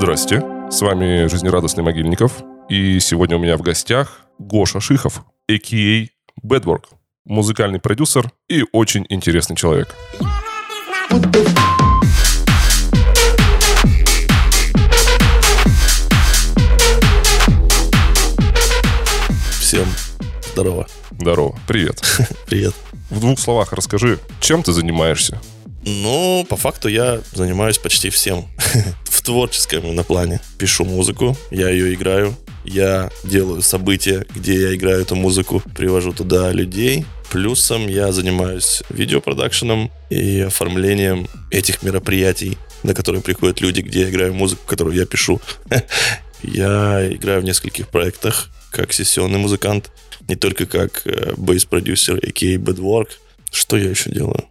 Здрасте, с вами Жизнерадостный Могильников, и сегодня у меня в гостях Гоша Шихов, a.k.a. Bedwork, музыкальный продюсер и очень интересный человек. Всем здорово. Здорово, привет. Привет. В двух словах расскажи, чем ты занимаешься? Ну, по факту я занимаюсь почти всем. Творческом именно плане. Пишу музыку, я ее играю, я делаю события, где я играю эту музыку, привожу туда людей. Плюсом я занимаюсь видеопродакшеном и оформлением этих мероприятий, на которые приходят люди, где я играю музыку, которую я пишу. Я играю в нескольких проектах как сессионный музыкант, не только как э, бейс-продюсер, a.k.a. Bedwork. Что я еще делаю?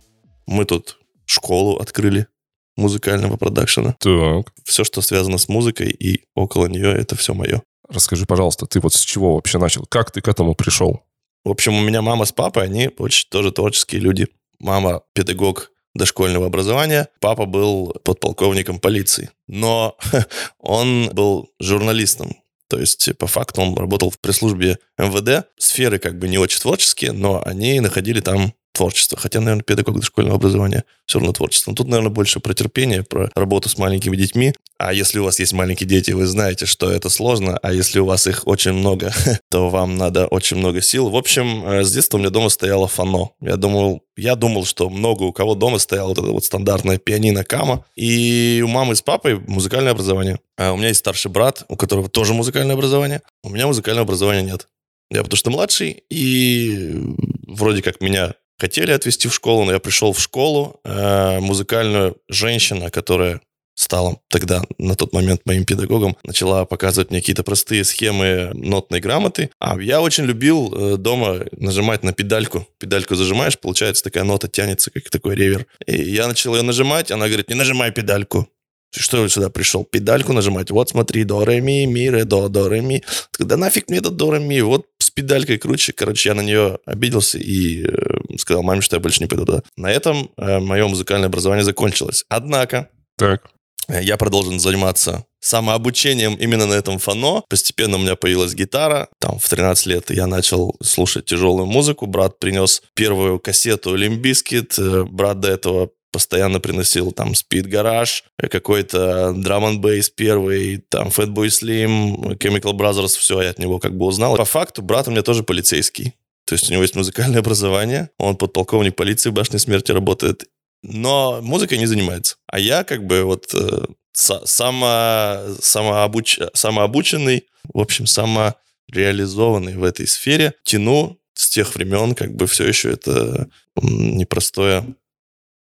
Мы тут школу открыли музыкального продакшена. Так. Все, что связано с музыкой и около нее, это все мое. Расскажи, пожалуйста, ты вот с чего вообще начал? Как ты к этому пришел? В общем, у меня мама с папой, они очень тоже творческие люди. Мама педагог дошкольного образования, папа был подполковником полиции. Но он был журналистом, то есть, по факту, он работал в пресс-службе МВД. Сферы как бы не очень творческие, но они находили там творчество. Хотя, наверное, педагог дошкольного образования все равно творчество. Но тут, наверное, больше про терпение, про работу с маленькими детьми. А если у вас есть маленькие дети, вы знаете, что это сложно. А если у вас их очень много, то вам надо очень много сил. В общем, э, с детства у меня дома стояло фано. Я думал, я думал, что много у кого дома стояло вот это вот стандартное пианино Кама. И у мамы с папой музыкальное образование. А у меня есть старший брат, у которого тоже музыкальное образование. У меня музыкального образования нет. Я потому что младший, и вроде как меня хотели отвезти в школу, но я пришел в школу, э, музыкальную женщина, которая стала тогда, на тот момент, моим педагогом, начала показывать мне какие-то простые схемы нотной грамоты. А я очень любил э, дома нажимать на педальку. Педальку зажимаешь, получается такая нота тянется, как такой ревер. И я начал ее нажимать, она говорит, не нажимай педальку. Что я сюда пришел? Педальку нажимать? Вот смотри, до, ре, ми, ми, ре, до, до, ре, ми. Тогда нафиг мне этот до, ре, ми. Вот с педалькой круче. Короче, я на нее обиделся и э, сказал маме, что я больше не пойду туда. На этом э, мое музыкальное образование закончилось. Однако, Так. Э, я продолжил заниматься самообучением именно на этом фоно. Постепенно у меня появилась гитара. Там в 13 лет я начал слушать тяжелую музыку. Брат принес первую кассету Limp Bizkit. Брат до этого постоянно приносил там Speed Garage, какой-то Drum and Bass первый, там Fatboy Slim, Chemical Brothers, все я от него как бы узнал. По факту брат у меня тоже полицейский. То есть у него есть музыкальное образование, он подполковник полиции в Башне Смерти работает, но музыкой не занимается. А я как бы вот э, само, самообуч, самообученный, в общем, самореализованный в этой сфере, тяну с тех времен как бы все еще это непростое...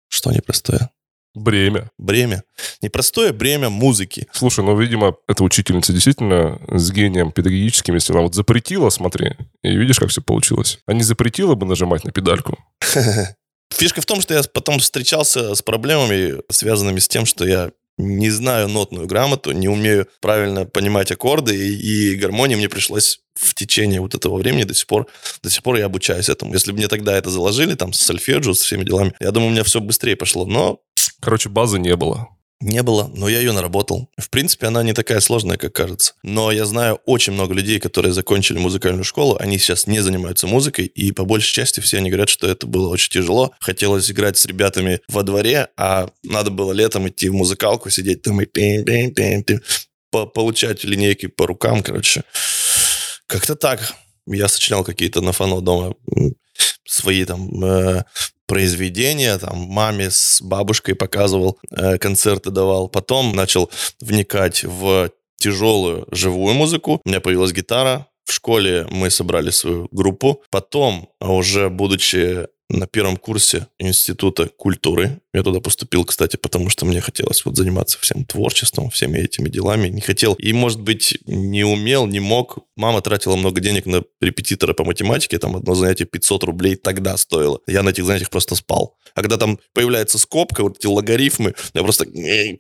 Что непростое? Бремя. Бремя. Непростое бремя музыки. Слушай, ну, видимо, эта учительница действительно с гением педагогическим, если она вот запретила, смотри, и видишь, как все получилось. А не запретила бы нажимать на педальку? Фишка в том, что я потом встречался с проблемами, связанными с тем, что я не знаю нотную грамоту, не умею правильно понимать аккорды, и, и гармонии мне пришлось в течение вот этого времени до сих пор, до сих пор я обучаюсь этому. Если бы мне тогда это заложили, там, с сольфеджио, с всеми делами, я думаю, у меня все быстрее пошло, но... Короче, базы не было. Не было, но я ее наработал. В принципе, она не такая сложная, как кажется. Но я знаю очень много людей, которые закончили музыкальную школу, они сейчас не занимаются музыкой, и по большей части все они говорят, что это было очень тяжело. Хотелось играть с ребятами во дворе, а надо было летом идти в музыкалку, сидеть там и получать линейки по рукам, короче. Как-то так. Я сочинял какие-то на фано дома свои там э, произведения, там маме с бабушкой показывал, э, концерты давал. Потом начал вникать в тяжелую живую музыку. У меня появилась гитара. В школе мы собрали свою группу. Потом, уже будучи на первом курсе Института культуры. Я туда поступил, кстати, потому что мне хотелось вот заниматься всем творчеством, всеми этими делами. Не хотел и, может быть, не умел, не мог. Мама тратила много денег на репетитора по математике. Там одно занятие 500 рублей тогда стоило. Я на этих занятиях просто спал. А когда там появляется скобка, вот эти логарифмы, я просто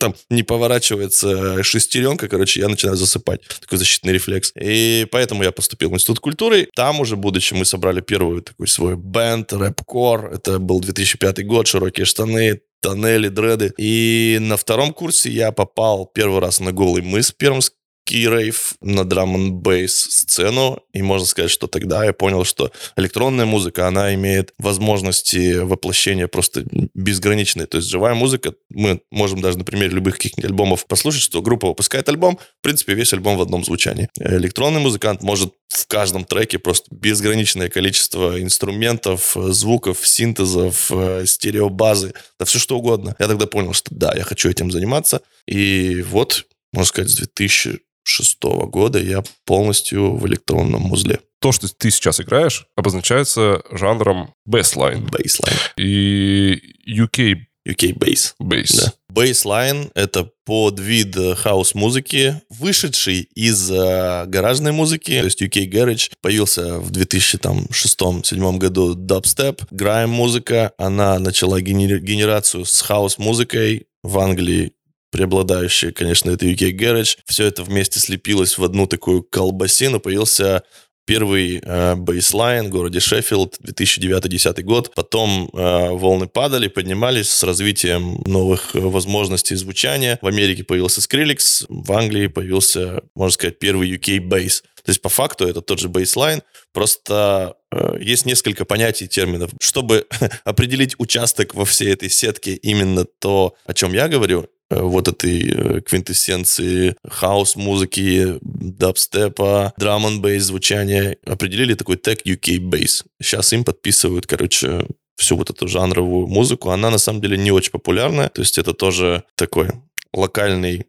там не поворачивается шестеренка, короче, я начинаю засыпать. Такой защитный рефлекс. И поэтому я поступил в Институт культуры. Там уже, будучи, мы собрали первую такой свой бенд, рэп Core. Это был 2005 год, широкие штаны, тоннели, дреды. И на втором курсе я попал первый раз на голый мыс Пермск, рейв на драм н бейс сцену, и можно сказать, что тогда я понял, что электронная музыка, она имеет возможности воплощения просто безграничные. То есть живая музыка, мы можем даже на примере любых каких-нибудь альбомов послушать, что группа выпускает альбом, в принципе, весь альбом в одном звучании. Электронный музыкант может в каждом треке просто безграничное количество инструментов, звуков, синтезов, э, стереобазы, да все что угодно. Я тогда понял, что да, я хочу этим заниматься. И вот, можно сказать, с 2000 шестого года я полностью в электронном музле. То, что ты сейчас играешь, обозначается жанром bassline. Bassline. И UK UK Bass. Bass. Да. Bassline — это подвид хаос-музыки, вышедший из uh, гаражной музыки, то есть UK Garage. Появился в 2006-2007 году дабстеп, грайм-музыка. Она начала генер- генерацию с хаос-музыкой в Англии преобладающее, конечно, это UK Garage. Все это вместе слепилось в одну такую колбасину. Появился Первый э, bassline в городе Шеффилд, 2009-2010 год. Потом э, волны падали, поднимались с развитием новых возможностей звучания. В Америке появился Skrillex, в Англии появился, можно сказать, первый UK bass. То есть по факту это тот же bassline, просто э, есть несколько понятий, терминов. Чтобы определить участок во всей этой сетке именно то, о чем я говорю, Э, вот этой э, квинтэссенции хаус-музыки, дабстепа, драм н бейс звучания, определили такой тег UK Bass. Сейчас им подписывают, короче, всю вот эту жанровую музыку. Она на самом деле не очень популярная, то есть это тоже такой локальный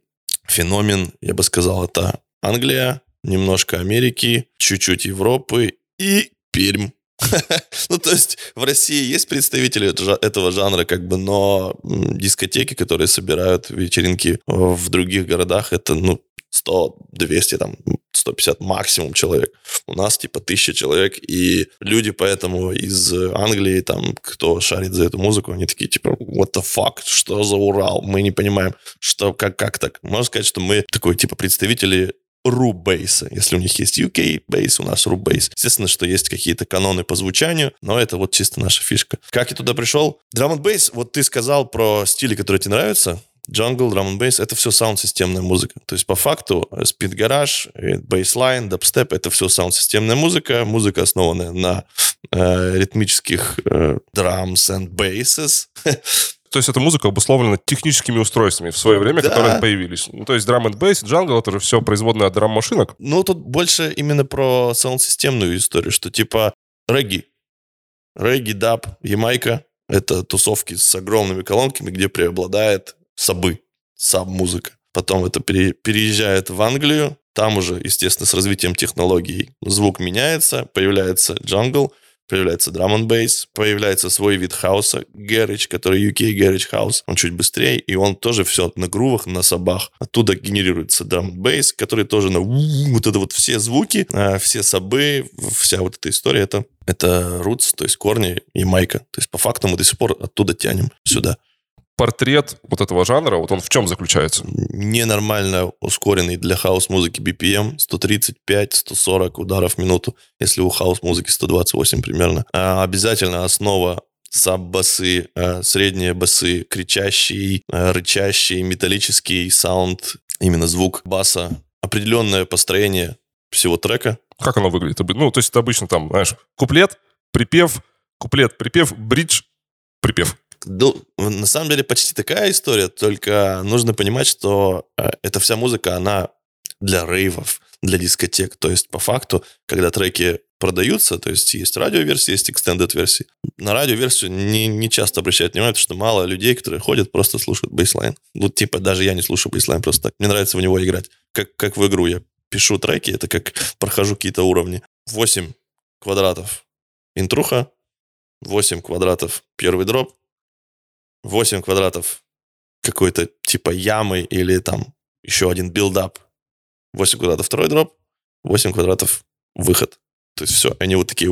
феномен, я бы сказал, это Англия, немножко Америки, чуть-чуть Европы и Пермь. ну, то есть в России есть представители этого жанра, как бы, но дискотеки, которые собирают вечеринки в других городах, это, ну, 100, 200, там, 150 максимум человек. У нас типа 1000 человек, и люди поэтому из Англии, там, кто шарит за эту музыку, они такие типа, what the fuck, что за Урал? Мы не понимаем, что, как, как так? Можно сказать, что мы такой типа представители RU bass а. Если у них есть UK bass, у нас RU bass. Естественно, что есть какие-то каноны по звучанию, но это вот чисто наша фишка. Как я туда пришел? Н бейс, вот ты сказал про стили, которые тебе нравятся. Джангл, драм н бейс, это все саунд-системная музыка. То есть, по факту, speed garage, bassline, дабстеп, это все саунд-системная музыка, музыка, основанная на э, ритмических э, drums and basses. То есть эта музыка обусловлена техническими устройствами в свое время, да. которые появились. Ну, то есть drum and bass, джангл, это же все производное от драм-машинок. Ну, тут больше именно про саунд-системную историю, что типа регги. Регги, даб, Ямайка — это тусовки с огромными колонками, где преобладает сабы, саб-музыка. Потом это переезжает в Англию, там уже, естественно, с развитием технологий звук меняется, появляется джангл — появляется драм н бейс, появляется свой вид хауса, garage, который UK garage house, он чуть быстрее, и он тоже все на грувах, на сабах. Оттуда генерируется драм н бейс, который тоже на вот это вот все звуки, а, все сабы, вся вот эта история, это, это roots, то есть корни, Ямайка. То есть по факту мы до сих пор оттуда тянем сюда портрет вот этого жанра, вот он в чем заключается? Ненормально ускоренный для хаус-музыки BPM, 135-140 ударов в минуту, если у хаус-музыки 128 примерно. А обязательно основа саб-басы, э, средние басы, кричащий, э, рычащий, металлический саунд, именно звук баса, определенное построение всего трека. Как оно выглядит? Ну, то есть это обычно там, знаешь, куплет, припев, куплет, припев, бридж, припев. Ну, на самом деле почти такая история, только нужно понимать, что э, эта вся музыка, она для рейвов, для дискотек. То есть, по факту, когда треки продаются, то есть есть радиоверсии, есть extended версии. На радиоверсию не, не часто обращают внимание, потому что мало людей, которые ходят, просто слушают бейслайн. Ну, типа, даже я не слушаю бейслайн просто так. Мне нравится в него играть. Как, как в игру я пишу треки, это как прохожу какие-то уровни. 8 квадратов интруха, 8 квадратов первый дроп, 8 квадратов какой-то типа ямы или там еще один build-up. 8 квадратов второй дроп, 8 квадратов выход. То есть все, они вот такие...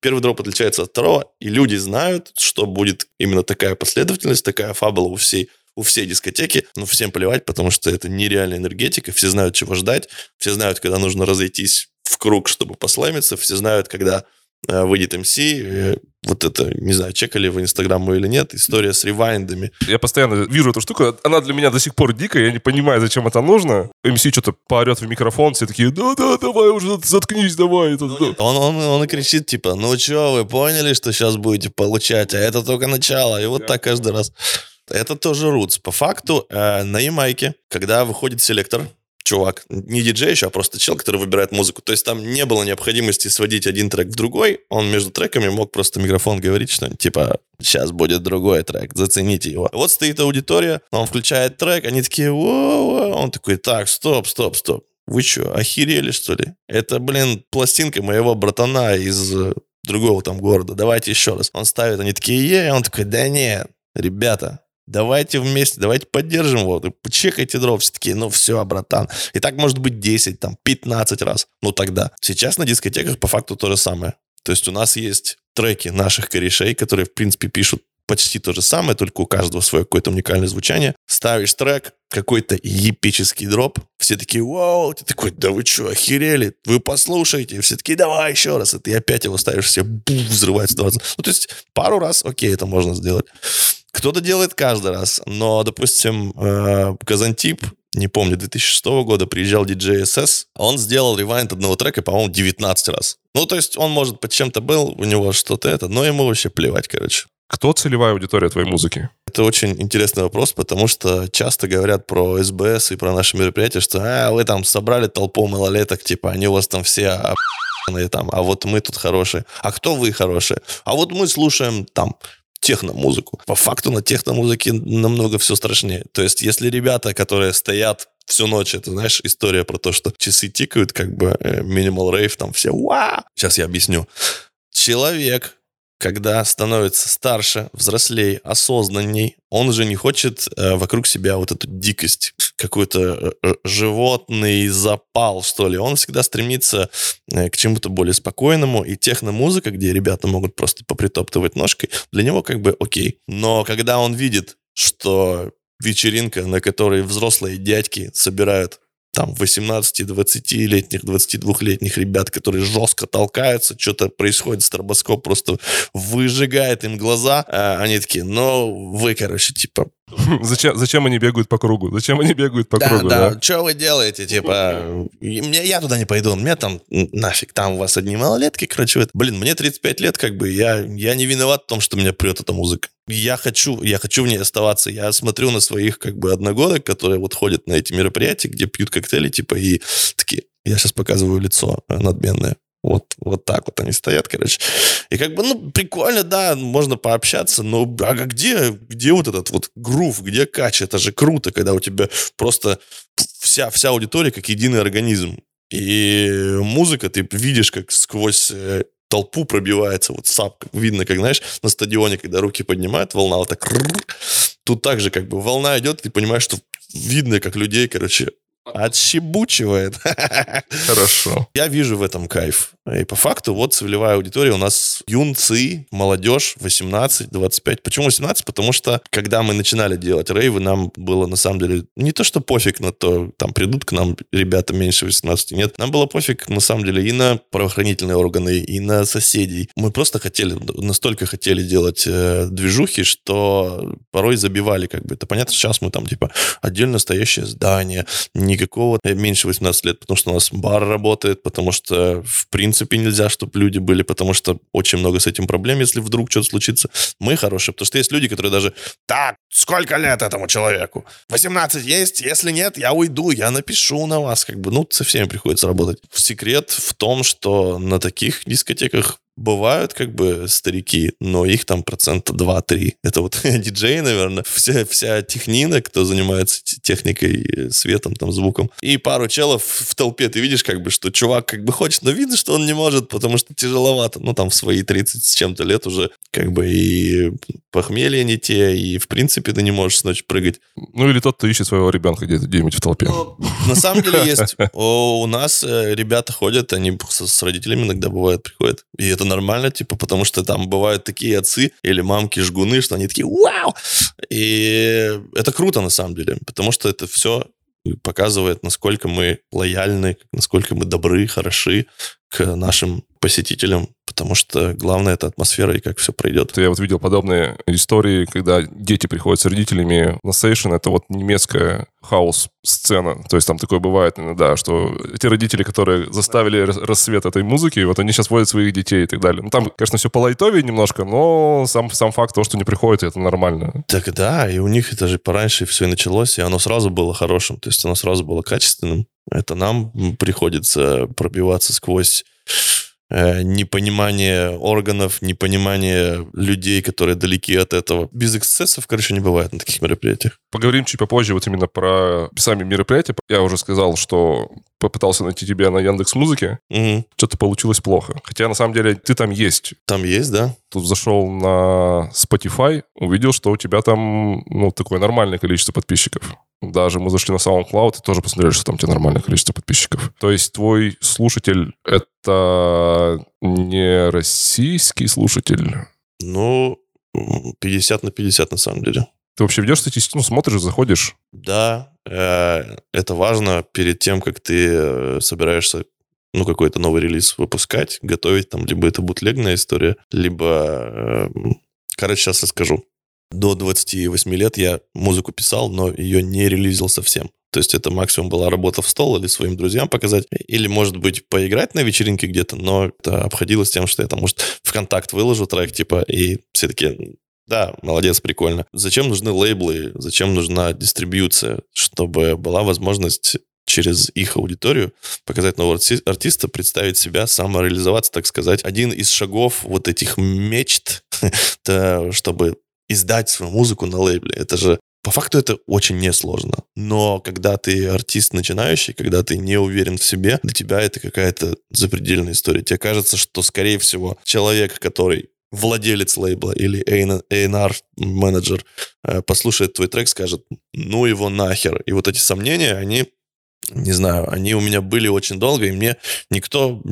Первый дроп отличается от второго, и люди знают, что будет именно такая последовательность, такая фабула у всей, у всей дискотеки. Ну, всем плевать, потому что это нереальная энергетика, все знают, чего ждать, все знают, когда нужно разойтись в круг, чтобы послаймиться, все знают, когда выйдет МС, э, вот это, не знаю, чекали в Инстаграм или нет, история с ревайндами. Я постоянно вижу эту штуку, она для меня до сих пор дикая, я не понимаю, зачем это нужно. МС что-то поорет в микрофон, все такие, да-да, давай уже, заткнись, давай. Это, да. Он, он, он и кричит, типа, ну что, вы поняли, что сейчас будете получать, а это только начало, и вот так каждый раз. Это тоже рутс. По факту, э, на Ямайке, когда выходит селектор, чувак, не диджей еще, а просто чел, который выбирает музыку. То есть там не было необходимости сводить один трек в другой. Он между треками мог просто микрофон говорить, что типа сейчас будет другой трек, зацените его. Вот стоит аудитория, он включает трек, они такие, Во-во". он такой, так, стоп, стоп, стоп. Вы что, охерели, что ли? Это, блин, пластинка моего братана из э, другого там города. Давайте еще раз. Он ставит, они такие, е, он такой, да нет, ребята, Давайте вместе, давайте поддержим его. Все такие, ну все, братан. И так может быть 10, там, 15 раз. Ну тогда. Сейчас на дискотеках по факту то же самое. То есть у нас есть треки наших корешей, которые, в принципе, пишут почти то же самое, только у каждого свое какое-то уникальное звучание. Ставишь трек, какой-то эпический дроп, все такие, вау, ты такой, да вы что, охерели? Вы послушайте. Все такие, давай еще раз. И ты опять его ставишь, все бух, взрывается 20. Ну, то есть пару раз, окей, это можно сделать. Кто-то делает каждый раз, но, допустим, э, Казантип, не помню, 2006 года приезжал DJ SS, он сделал ревайнд одного трека, по-моему, 19 раз. Ну, то есть он, может, под чем-то был, у него что-то это, но ему вообще плевать, короче. Кто целевая аудитория твоей музыки? Это очень интересный вопрос, потому что часто говорят про СБС и про наши мероприятия, что а, вы там собрали толпу малолеток, типа, они у вас там все там, а вот мы тут хорошие. А кто вы хорошие? А вот мы слушаем там техно-музыку. По факту на техно-музыке намного все страшнее. То есть, если ребята, которые стоят всю ночь, это, знаешь, история про то, что часы тикают, как бы минимал э, рейв, там все ва Сейчас я объясню. Человек, когда становится старше, взрослей, осознанней, он уже не хочет э, вокруг себя вот эту дикость, какой-то э, э, животный запал, что ли. Он всегда стремится э, к чему-то более спокойному, и техномузыка, где ребята могут просто попритоптывать ножкой, для него как бы окей. Но когда он видит, что вечеринка, на которой взрослые дядьки собирают там 18-20-летних, 22-летних ребят, которые жестко толкаются, что-то происходит, стробоскоп просто выжигает им глаза, а они такие, ну, вы, короче, типа, Зачем, зачем они бегают по кругу? Зачем они бегают по да, кругу? Да, да. Что вы делаете? Типа, мне, я туда не пойду. Мне там нафиг, там у вас одни малолетки, короче. Это. Блин, мне 35 лет, как бы, я, я не виноват в том, что меня прет эта музыка. Я хочу, я хочу в ней оставаться. Я смотрю на своих, как бы, одногодок, которые вот ходят на эти мероприятия, где пьют коктейли, типа, и такие, я сейчас показываю лицо надменное. Вот, вот так вот они стоят, короче. И как бы, ну, прикольно, да, можно пообщаться, но а где, где вот этот вот грув, где кач? Это же круто, когда у тебя просто вся, вся аудитория как единый организм. И музыка, ты видишь, как сквозь э, толпу пробивается, вот сап, видно, как, знаешь, на стадионе, когда руки поднимают, волна вот так, тут также как бы волна идет, ты понимаешь, что видно, как людей, короче, Отщебучивает. Хорошо. Я вижу в этом кайф. И по факту вот целевая аудитория у нас юнцы, молодежь, 18-25. Почему 18? Потому что когда мы начинали делать рейвы, нам было на самом деле не то, что пофиг на то, там придут к нам ребята меньше 18, нет. Нам было пофиг на самом деле и на правоохранительные органы, и на соседей. Мы просто хотели, настолько хотели делать э, движухи, что порой забивали как бы. Это понятно, сейчас мы там типа отдельно стоящее здание, никакого меньше 18 лет, потому что у нас бар работает, потому что в принципе нельзя, чтобы люди были, потому что очень много с этим проблем, если вдруг что-то случится. Мы хорошие, потому что есть люди, которые даже так, сколько лет этому человеку? 18 есть? Если нет, я уйду, я напишу на вас. Как бы, ну, со всеми приходится работать. Секрет в том, что на таких дискотеках бывают как бы старики, но их там процента 2-3. Это вот диджей, наверное, вся, вся технина, кто занимается техникой, светом, там, звуком. И пару челов в толпе ты видишь как бы, что чувак как бы хочет, но видно, что он не может, потому что тяжеловато. Ну, там в свои 30 с чем-то лет уже как бы и похмелье не те, и в принципе ты не можешь с ночи прыгать. Ну, или тот, кто ищет своего ребенка где-нибудь в толпе. Ну, на самом деле есть. У нас э, ребята ходят, они с родителями иногда бывают, приходят. И это нормально, типа, потому что там бывают такие отцы или мамки жгуны, что они такие «Вау!» И это круто, на самом деле, потому что это все показывает, насколько мы лояльны, насколько мы добры, хороши к нашим посетителям, потому что главное это атмосфера и как все пройдет. Я вот видел подобные истории, когда дети приходят с родителями на сейшн, это вот немецкая хаос-сцена. То есть там такое бывает иногда, что эти родители, которые заставили рассвет этой музыки, вот они сейчас водят своих детей и так далее. Ну там, конечно, все по лайтовее немножко, но сам, сам факт того, что не приходят, это нормально. Так да, и у них это же пораньше все и началось, и оно сразу было хорошим, то есть оно сразу было качественным. Это нам приходится пробиваться сквозь непонимание органов, непонимание людей, которые далеки от этого. Без эксцессов, короче, не бывает на таких мероприятиях. Поговорим чуть попозже вот именно про сами мероприятия. Я уже сказал, что попытался найти тебя на Яндекс Музыке. Угу. Что-то получилось плохо. Хотя, на самом деле, ты там есть. Там есть, да. Тут зашел на Spotify, увидел, что у тебя там, ну, такое нормальное количество подписчиков. Даже мы зашли на SoundCloud и тоже посмотрели, что там у тебя нормальное количество подписчиков. То есть твой слушатель — это не российский слушатель? Ну, 50 на 50 на самом деле. Ты вообще ведешь статистику, ну, смотришь, заходишь? Да, э, это важно перед тем, как ты э, собираешься ну, какой-то новый релиз выпускать, готовить там, либо это бутлегная история, либо... Э, короче, сейчас расскажу до 28 лет я музыку писал, но ее не релизил совсем. То есть это максимум была работа в стол или своим друзьям показать, или, может быть, поиграть на вечеринке где-то, но это обходилось тем, что я там, может, в контакт выложу трек, типа, и все таки да, молодец, прикольно. Зачем нужны лейблы, зачем нужна дистрибьюция, чтобы была возможность через их аудиторию показать нового артиста, представить себя, самореализоваться, так сказать. Один из шагов вот этих мечт, чтобы издать свою музыку на лейбле. Это же по факту это очень несложно. Но когда ты артист начинающий, когда ты не уверен в себе, для тебя это какая-то запредельная история. Тебе кажется, что, скорее всего, человек, который владелец лейбла или A&R менеджер э, послушает твой трек, скажет, ну его нахер. И вот эти сомнения, они, не знаю, они у меня были очень долго, и мне никто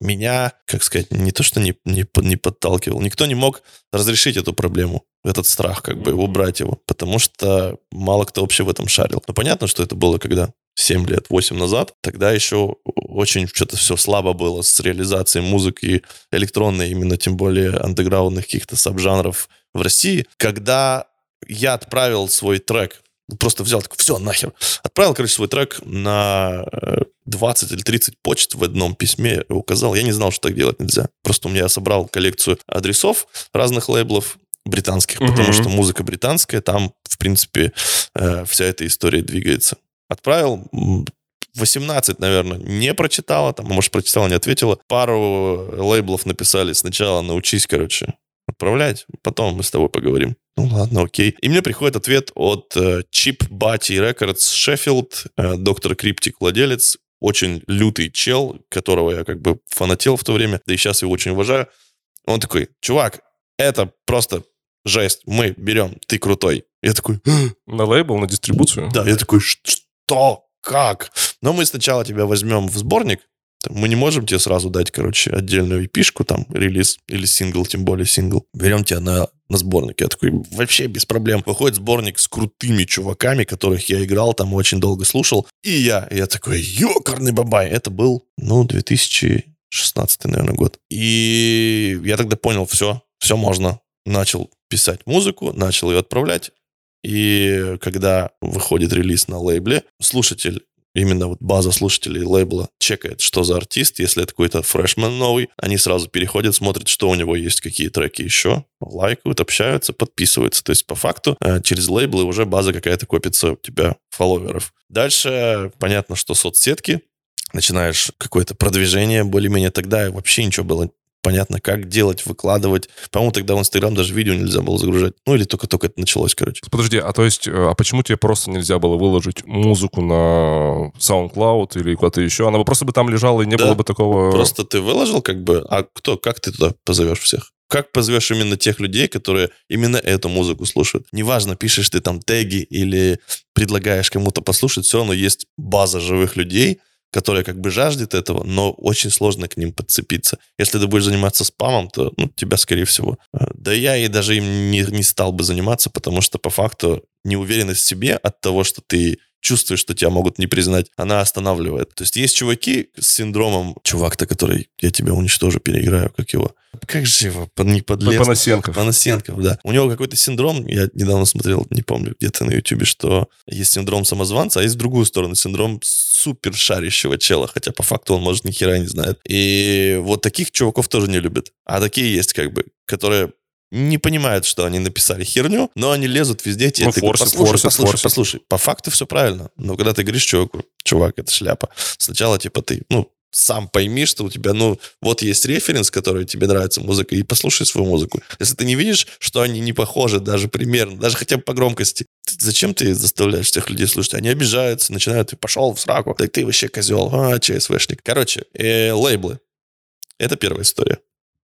меня, как сказать, не то что не, не, не подталкивал, никто не мог разрешить эту проблему, этот страх, как бы, убрать его, потому что мало кто вообще в этом шарил. Но понятно, что это было когда 7 лет, 8 назад, тогда еще очень что-то все слабо было с реализацией музыки электронной, именно тем более андеграундных каких-то сабжанров в России. Когда я отправил свой трек Просто взял, так, все, нахер. Отправил, короче, свой трек на 20 э, или 30 почт в одном письме указал. Я не знал, что так делать нельзя. Просто у меня собрал коллекцию адресов разных лейблов британских, угу. потому что музыка британская, там, в принципе, э, вся эта история двигается. Отправил, 18, наверное, не прочитала, там, а может, прочитала, не ответила. Пару лейблов написали сначала, научись, короче, отправлять, потом мы с тобой поговорим. Ну ладно, окей. И мне приходит ответ от э, Chip Batty Records Sheffield, э, доктор Криптик, владелец, очень лютый чел, которого я как бы фанател в то время, да и сейчас его очень уважаю. Он такой, чувак, это просто жесть, мы берем, ты крутой. Я такой... На лейбл, на дистрибуцию? Да, я такой, что? Как? Но мы сначала тебя возьмем в сборник, мы не можем тебе сразу дать, короче, отдельную эпишку, там, релиз или сингл, тем более сингл. Берем тебя на, на сборник. Я такой, вообще без проблем. Выходит сборник с крутыми чуваками, которых я играл, там очень долго слушал. И я, я такой, ёкарный бабай. Это был, ну, 2016, наверное, год. И я тогда понял, все, все можно. Начал писать музыку, начал ее отправлять. И когда выходит релиз на лейбле, слушатель именно вот база слушателей лейбла чекает, что за артист. Если это какой-то фрешмен новый, они сразу переходят, смотрят, что у него есть, какие треки еще, лайкают, общаются, подписываются. То есть по факту э, через лейблы уже база какая-то копится у тебя фолловеров. Дальше понятно, что соцсетки, начинаешь какое-то продвижение более-менее. Тогда вообще ничего было понятно, как делать, выкладывать. По-моему, тогда в Инстаграм даже видео нельзя было загружать. Ну, или только-только это началось, короче. Подожди, а то есть, э, а почему тебе просто нельзя было выложить музыку на SoundCloud или куда-то еще? Она бы просто бы там лежала, и не да, было бы такого... просто ты выложил, как бы, а кто, как ты туда позовешь всех? Как позовешь именно тех людей, которые именно эту музыку слушают? Неважно, пишешь ты там теги или предлагаешь кому-то послушать, все равно есть база живых людей, которая как бы жаждет этого, но очень сложно к ним подцепиться. Если ты будешь заниматься спамом, то ну, тебя, скорее всего. Э, да я и даже им не, не стал бы заниматься, потому что по факту неуверенность в себе от того, что ты чувствуешь, что тебя могут не признать, она останавливает. То есть есть чуваки с синдромом, чувак-то, который я тебя уничтожу, переиграю, как его. Как же его? Не подлец. Панасенков. Панасенков, да. У него какой-то синдром, я недавно смотрел, не помню, где-то на ютубе, что есть синдром самозванца, а есть в другую сторону синдром супер шарящего чела, хотя по факту он, может, ни хера не знает. И вот таких чуваков тоже не любят. А такие есть, как бы, которые не понимают, что они написали херню, но они лезут везде. Ну, ты говоришь, форсят, послушай, форсят, послушай, форсят. послушай. По факту все правильно. Но когда ты говоришь чуваку, чувак, это шляпа. Сначала, типа, ты, ну, сам пойми, что у тебя, ну, вот есть референс, который тебе нравится музыка, и послушай свою музыку. Если ты не видишь, что они не похожи даже примерно, даже хотя бы по громкости, ты- зачем ты заставляешь всех людей слушать? Они обижаются, начинают, ты пошел в сраку, так ты вообще козел, а, ЧСВшник. Короче, э, лейблы. Это первая история.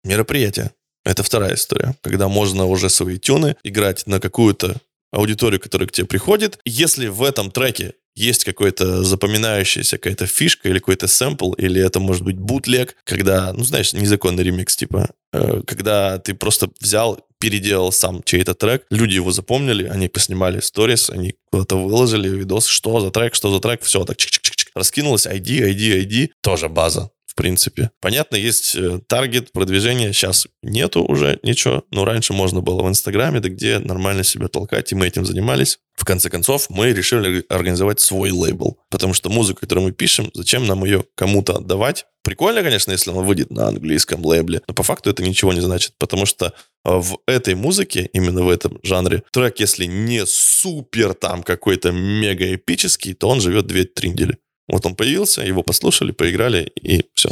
Мероприятия. Это вторая история, когда можно уже свои тюны играть на какую-то аудиторию, которая к тебе приходит. Если в этом треке есть какой-то запоминающаяся какая-то фишка или какой-то сэмпл, или это может быть бутлег, когда, ну, знаешь, незаконный ремикс, типа, э, когда ты просто взял, переделал сам чей-то трек, люди его запомнили, они поснимали сторис, они куда-то выложили видос, что за трек, что за трек, все, так чик-чик-чик, раскинулось, ID, ID, ID, тоже база в принципе. Понятно, есть э, таргет, продвижение. Сейчас нету уже ничего, но раньше можно было в Инстаграме, да где нормально себя толкать, и мы этим занимались. В конце концов, мы решили организовать свой лейбл, потому что музыку, которую мы пишем, зачем нам ее кому-то отдавать? Прикольно, конечно, если он выйдет на английском лейбле, но по факту это ничего не значит, потому что э, в этой музыке, именно в этом жанре, трек, если не супер там какой-то мега эпический, то он живет 2-3 недели. Вот он появился, его послушали, поиграли, и все.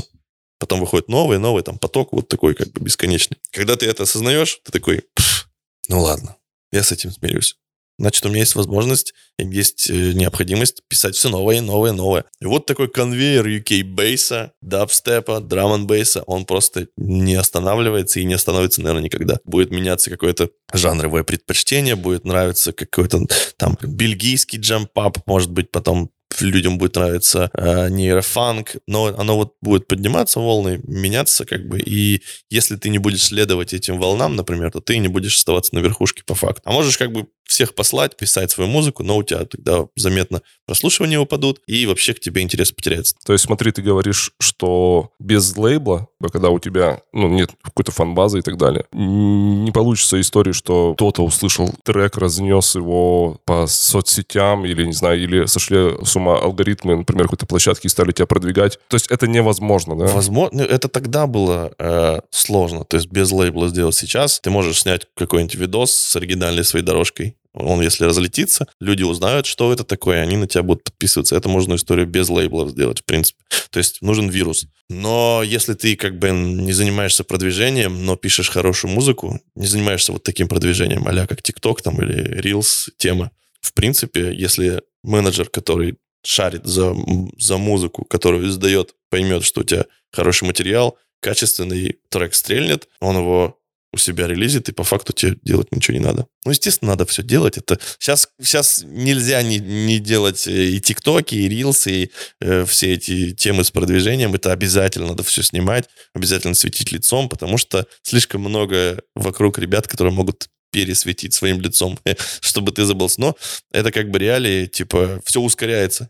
Потом выходит новый, новый, там поток вот такой как бы бесконечный. Когда ты это осознаешь, ты такой, «Пф, ну ладно, я с этим смирюсь. Значит, у меня есть возможность, есть э, необходимость писать все новое, новое, новое. И вот такой конвейер UK бейса, дабстепа, драм бейса, он просто не останавливается и не остановится, наверное, никогда. Будет меняться какое-то жанровое предпочтение, будет нравиться какой-то там бельгийский джампап, может быть, потом людям будет нравиться э, нейрофанк, но оно вот будет подниматься волны, меняться как бы, и если ты не будешь следовать этим волнам, например, то ты не будешь оставаться на верхушке по факту. А можешь как бы всех послать, писать свою музыку, но у тебя тогда заметно прослушивания упадут, и вообще к тебе интерес потеряется. То есть, смотри, ты говоришь, что без лейбла, когда у тебя ну, нет какой-то фан-базы и так далее, не получится истории, что кто-то услышал трек, разнес его по соцсетям или, не знаю, или сошли с ума алгоритмы, например, какой-то площадки и стали тебя продвигать. То есть это невозможно, да? Возможно, это тогда было э, сложно, то есть без лейбла сделать сейчас. Ты можешь снять какой-нибудь видос с оригинальной своей дорожкой, он, если разлетится, люди узнают, что это такое, они на тебя будут подписываться. Это можно историю без лейблов сделать, в принципе. То есть нужен вирус. Но если ты как бы не занимаешься продвижением, но пишешь хорошую музыку, не занимаешься вот таким продвижением, а как ТикТок там или Reels тема, в принципе, если менеджер, который шарит за, за музыку, которую издает, поймет, что у тебя хороший материал, качественный трек стрельнет, он его у себя релизит, и по факту тебе делать ничего не надо. Ну, естественно, надо все делать. Это сейчас, сейчас нельзя не, не делать э, и тиктоки, и рилсы, и э, все эти темы с продвижением. Это обязательно надо все снимать, обязательно светить лицом, потому что слишком много вокруг ребят, которые могут пересветить своим лицом, чтобы ты забылся. Но это как бы реалии, типа, все ускоряется.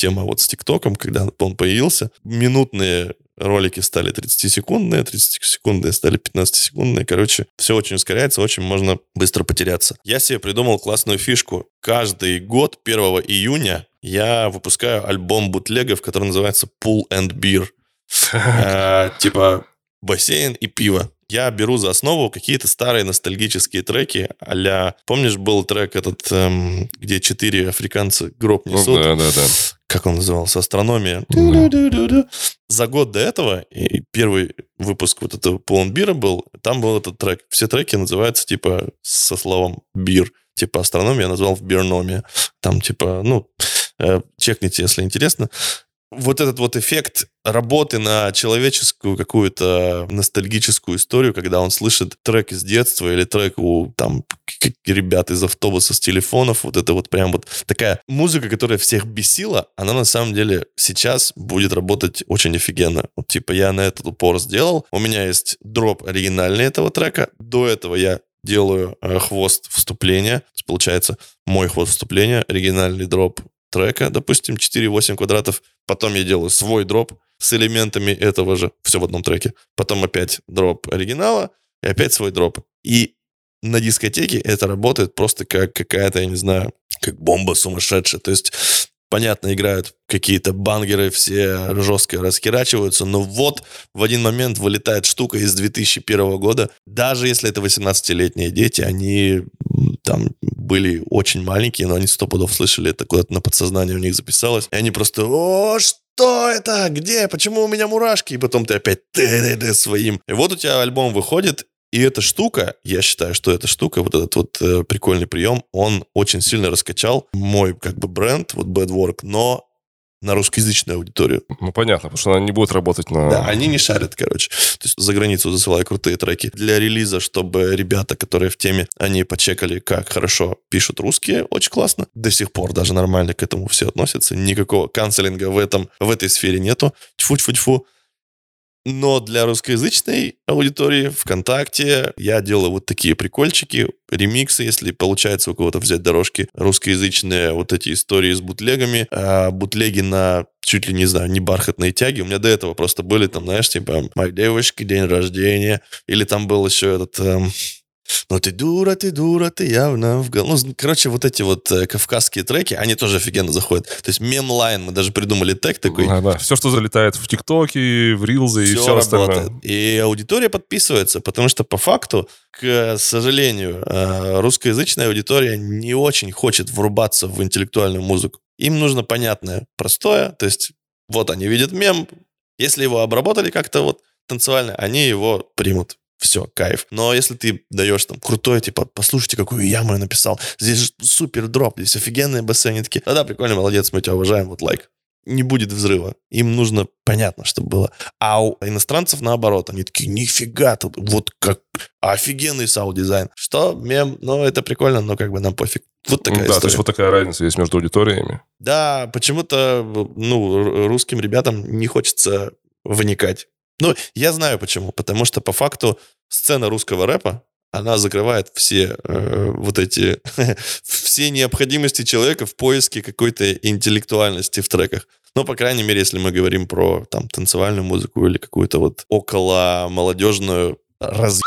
Тема вот с ТикТоком, когда он появился, минутные ролики стали 30-секундные, 30-секундные стали 15-секундные. Короче, все очень ускоряется, очень можно быстро потеряться. Я себе придумал классную фишку. Каждый год 1 июня я выпускаю альбом бутлегов, который называется Pool and Beer. Э, Типа бассейн и пиво. Я беру за основу какие-то старые ностальгические треки, а помнишь, был трек этот, эм, где четыре африканца гроб Ну, несут? да, да, да. как он назывался, астрономия. За год до этого, и первый выпуск вот этого Полнбира был, там был этот трек. Все треки называются типа со словом бир. Типа астрономия я назвал в бирномия. Там типа, ну, э, чекните, если интересно. Вот этот вот эффект работы на человеческую какую-то ностальгическую историю, когда он слышит трек из детства или трек у там ребят из автобуса с телефонов, вот это вот прям вот такая музыка, которая всех бесила, она на самом деле сейчас будет работать очень офигенно. Вот типа я на этот упор сделал, у меня есть дроп оригинальный этого трека, до этого я делаю э, хвост вступления, То есть, получается мой хвост вступления, оригинальный дроп трека, допустим, 4-8 квадратов, потом я делаю свой дроп с элементами этого же, все в одном треке, потом опять дроп оригинала, и опять свой дроп. И на дискотеке это работает просто как какая-то, я не знаю, как бомба сумасшедшая. То есть понятно, играют какие-то бангеры, все жестко раскирачиваются, но вот в один момент вылетает штука из 2001 года. Даже если это 18-летние дети, они там были очень маленькие, но они сто пудов слышали это куда-то на подсознание у них записалось. И они просто «О, что это? Где? Почему у меня мурашки?» И потом ты опять своим. И вот у тебя альбом выходит, и эта штука, я считаю, что эта штука, вот этот вот э, прикольный прием, он очень сильно раскачал мой как бы бренд, вот Bad Work, но на русскоязычную аудиторию. Ну, понятно, потому что она не будет работать на... Да, они не шарят, короче. То есть за границу засылаю крутые треки. Для релиза, чтобы ребята, которые в теме, они почекали, как хорошо пишут русские, очень классно. До сих пор даже нормально к этому все относятся. Никакого канцелинга в, этом, в этой сфере нету. Тьфу-тьфу-тьфу. Но для русскоязычной аудитории ВКонтакте я делаю вот такие прикольчики, ремиксы, если получается у кого-то взять дорожки, русскоязычные вот эти истории с бутлегами, а бутлеги на чуть ли не знаю, не бархатные тяги. У меня до этого просто были там, знаешь, типа «Моей девушки, день рождения», или там был еще этот... Эм, ну ты дура, ты дура, ты явно в гол... Ну, короче, вот эти вот э, кавказские треки, они тоже офигенно заходят. То есть мемлайн, мы даже придумали тег такой. Да, да. Все, что залетает в ТикТоке, в Рилзы и все работает. остальное. И аудитория подписывается, потому что по факту, к сожалению, э, русскоязычная аудитория не очень хочет врубаться в интеллектуальную музыку. Им нужно понятное, простое, то есть вот они видят мем, если его обработали как-то вот танцевально, они его примут все, кайф. Но если ты даешь там крутой, типа, послушайте, какую яму я написал, здесь же супер дроп, здесь офигенные басы, они такие, да-да, прикольно, молодец, мы тебя уважаем, вот лайк. Не будет взрыва. Им нужно понятно, чтобы было. А у иностранцев наоборот, они такие, нифига, тут вот как офигенный саунд-дизайн. Что, мем, ну, это прикольно, но как бы нам пофиг. Вот такая да, история. то есть вот такая разница есть между аудиториями. Да, почему-то, ну, русским ребятам не хочется вникать ну, я знаю почему. Потому что по факту сцена русского рэпа, она закрывает все э, вот эти все необходимости человека в поиске какой-то интеллектуальности в треках. Ну, по крайней мере, если мы говорим про там танцевальную музыку или какую-то вот около молодежную раз.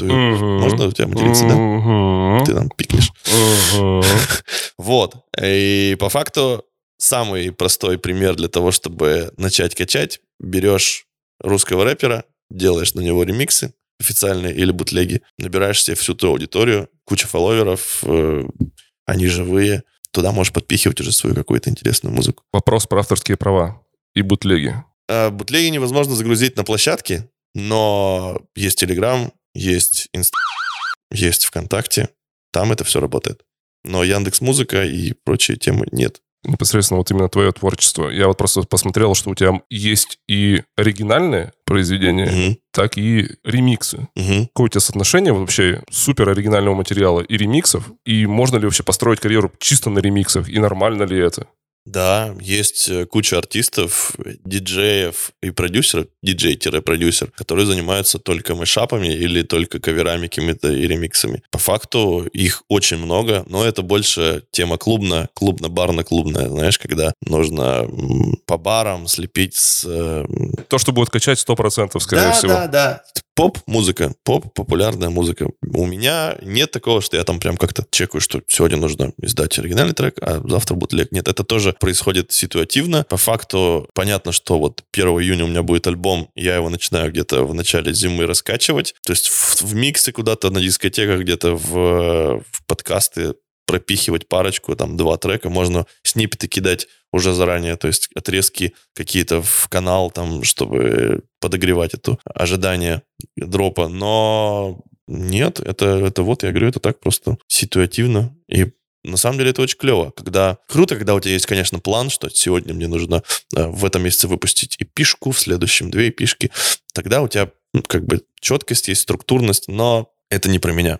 Можно у тебя материться, да? Ты там пикнешь. Вот. И по факту самый простой пример для того, чтобы начать качать, берешь русского рэпера, делаешь на него ремиксы официальные или бутлеги, набираешь себе всю ту аудиторию, куча фолловеров, э, они живые, туда можешь подпихивать уже свою какую-то интересную музыку. Вопрос про авторские права и бутлеги. Э, бутлеги невозможно загрузить на площадке, но есть Телеграм, есть Инст, есть ВКонтакте, там это все работает. Но Яндекс Музыка и прочие темы нет непосредственно вот именно твое творчество. Я вот просто посмотрел, что у тебя есть и оригинальные произведения, угу. так и ремиксы. Угу. Какое у тебя соотношение вообще супер оригинального материала и ремиксов? И можно ли вообще построить карьеру чисто на ремиксах? И нормально ли это? Да, есть э, куча артистов, диджеев и продюсеров, диджей-продюсер, которые занимаются только мешапами или только каверами какими-то и ремиксами. По факту их очень много, но это больше тема клубная, клубно-барно-клубная, знаешь, когда нужно по барам слепить с... Э, То, что будет качать 100%, скорее да, всего. Да, да, Поп-музыка, поп, популярная музыка. У меня нет такого, что я там прям как-то чекаю, что сегодня нужно издать оригинальный трек, а завтра будет лек. Нет, это тоже происходит ситуативно. По факту понятно, что вот 1 июня у меня будет альбом, я его начинаю где-то в начале зимы раскачивать. То есть в, в миксы куда-то на дискотеках, где-то в, в подкасты пропихивать парочку, там, два трека, можно снипеты кидать уже заранее, то есть отрезки какие-то в канал, там, чтобы подогревать это ожидание дропа. Но нет, это, это вот, я говорю, это так просто ситуативно. И на самом деле это очень клево. Когда... Круто, когда у тебя есть, конечно, план, что сегодня мне нужно э, в этом месяце выпустить и пишку, в следующем две пишки. Тогда у тебя ну, как бы четкость есть, структурность, но это не про меня.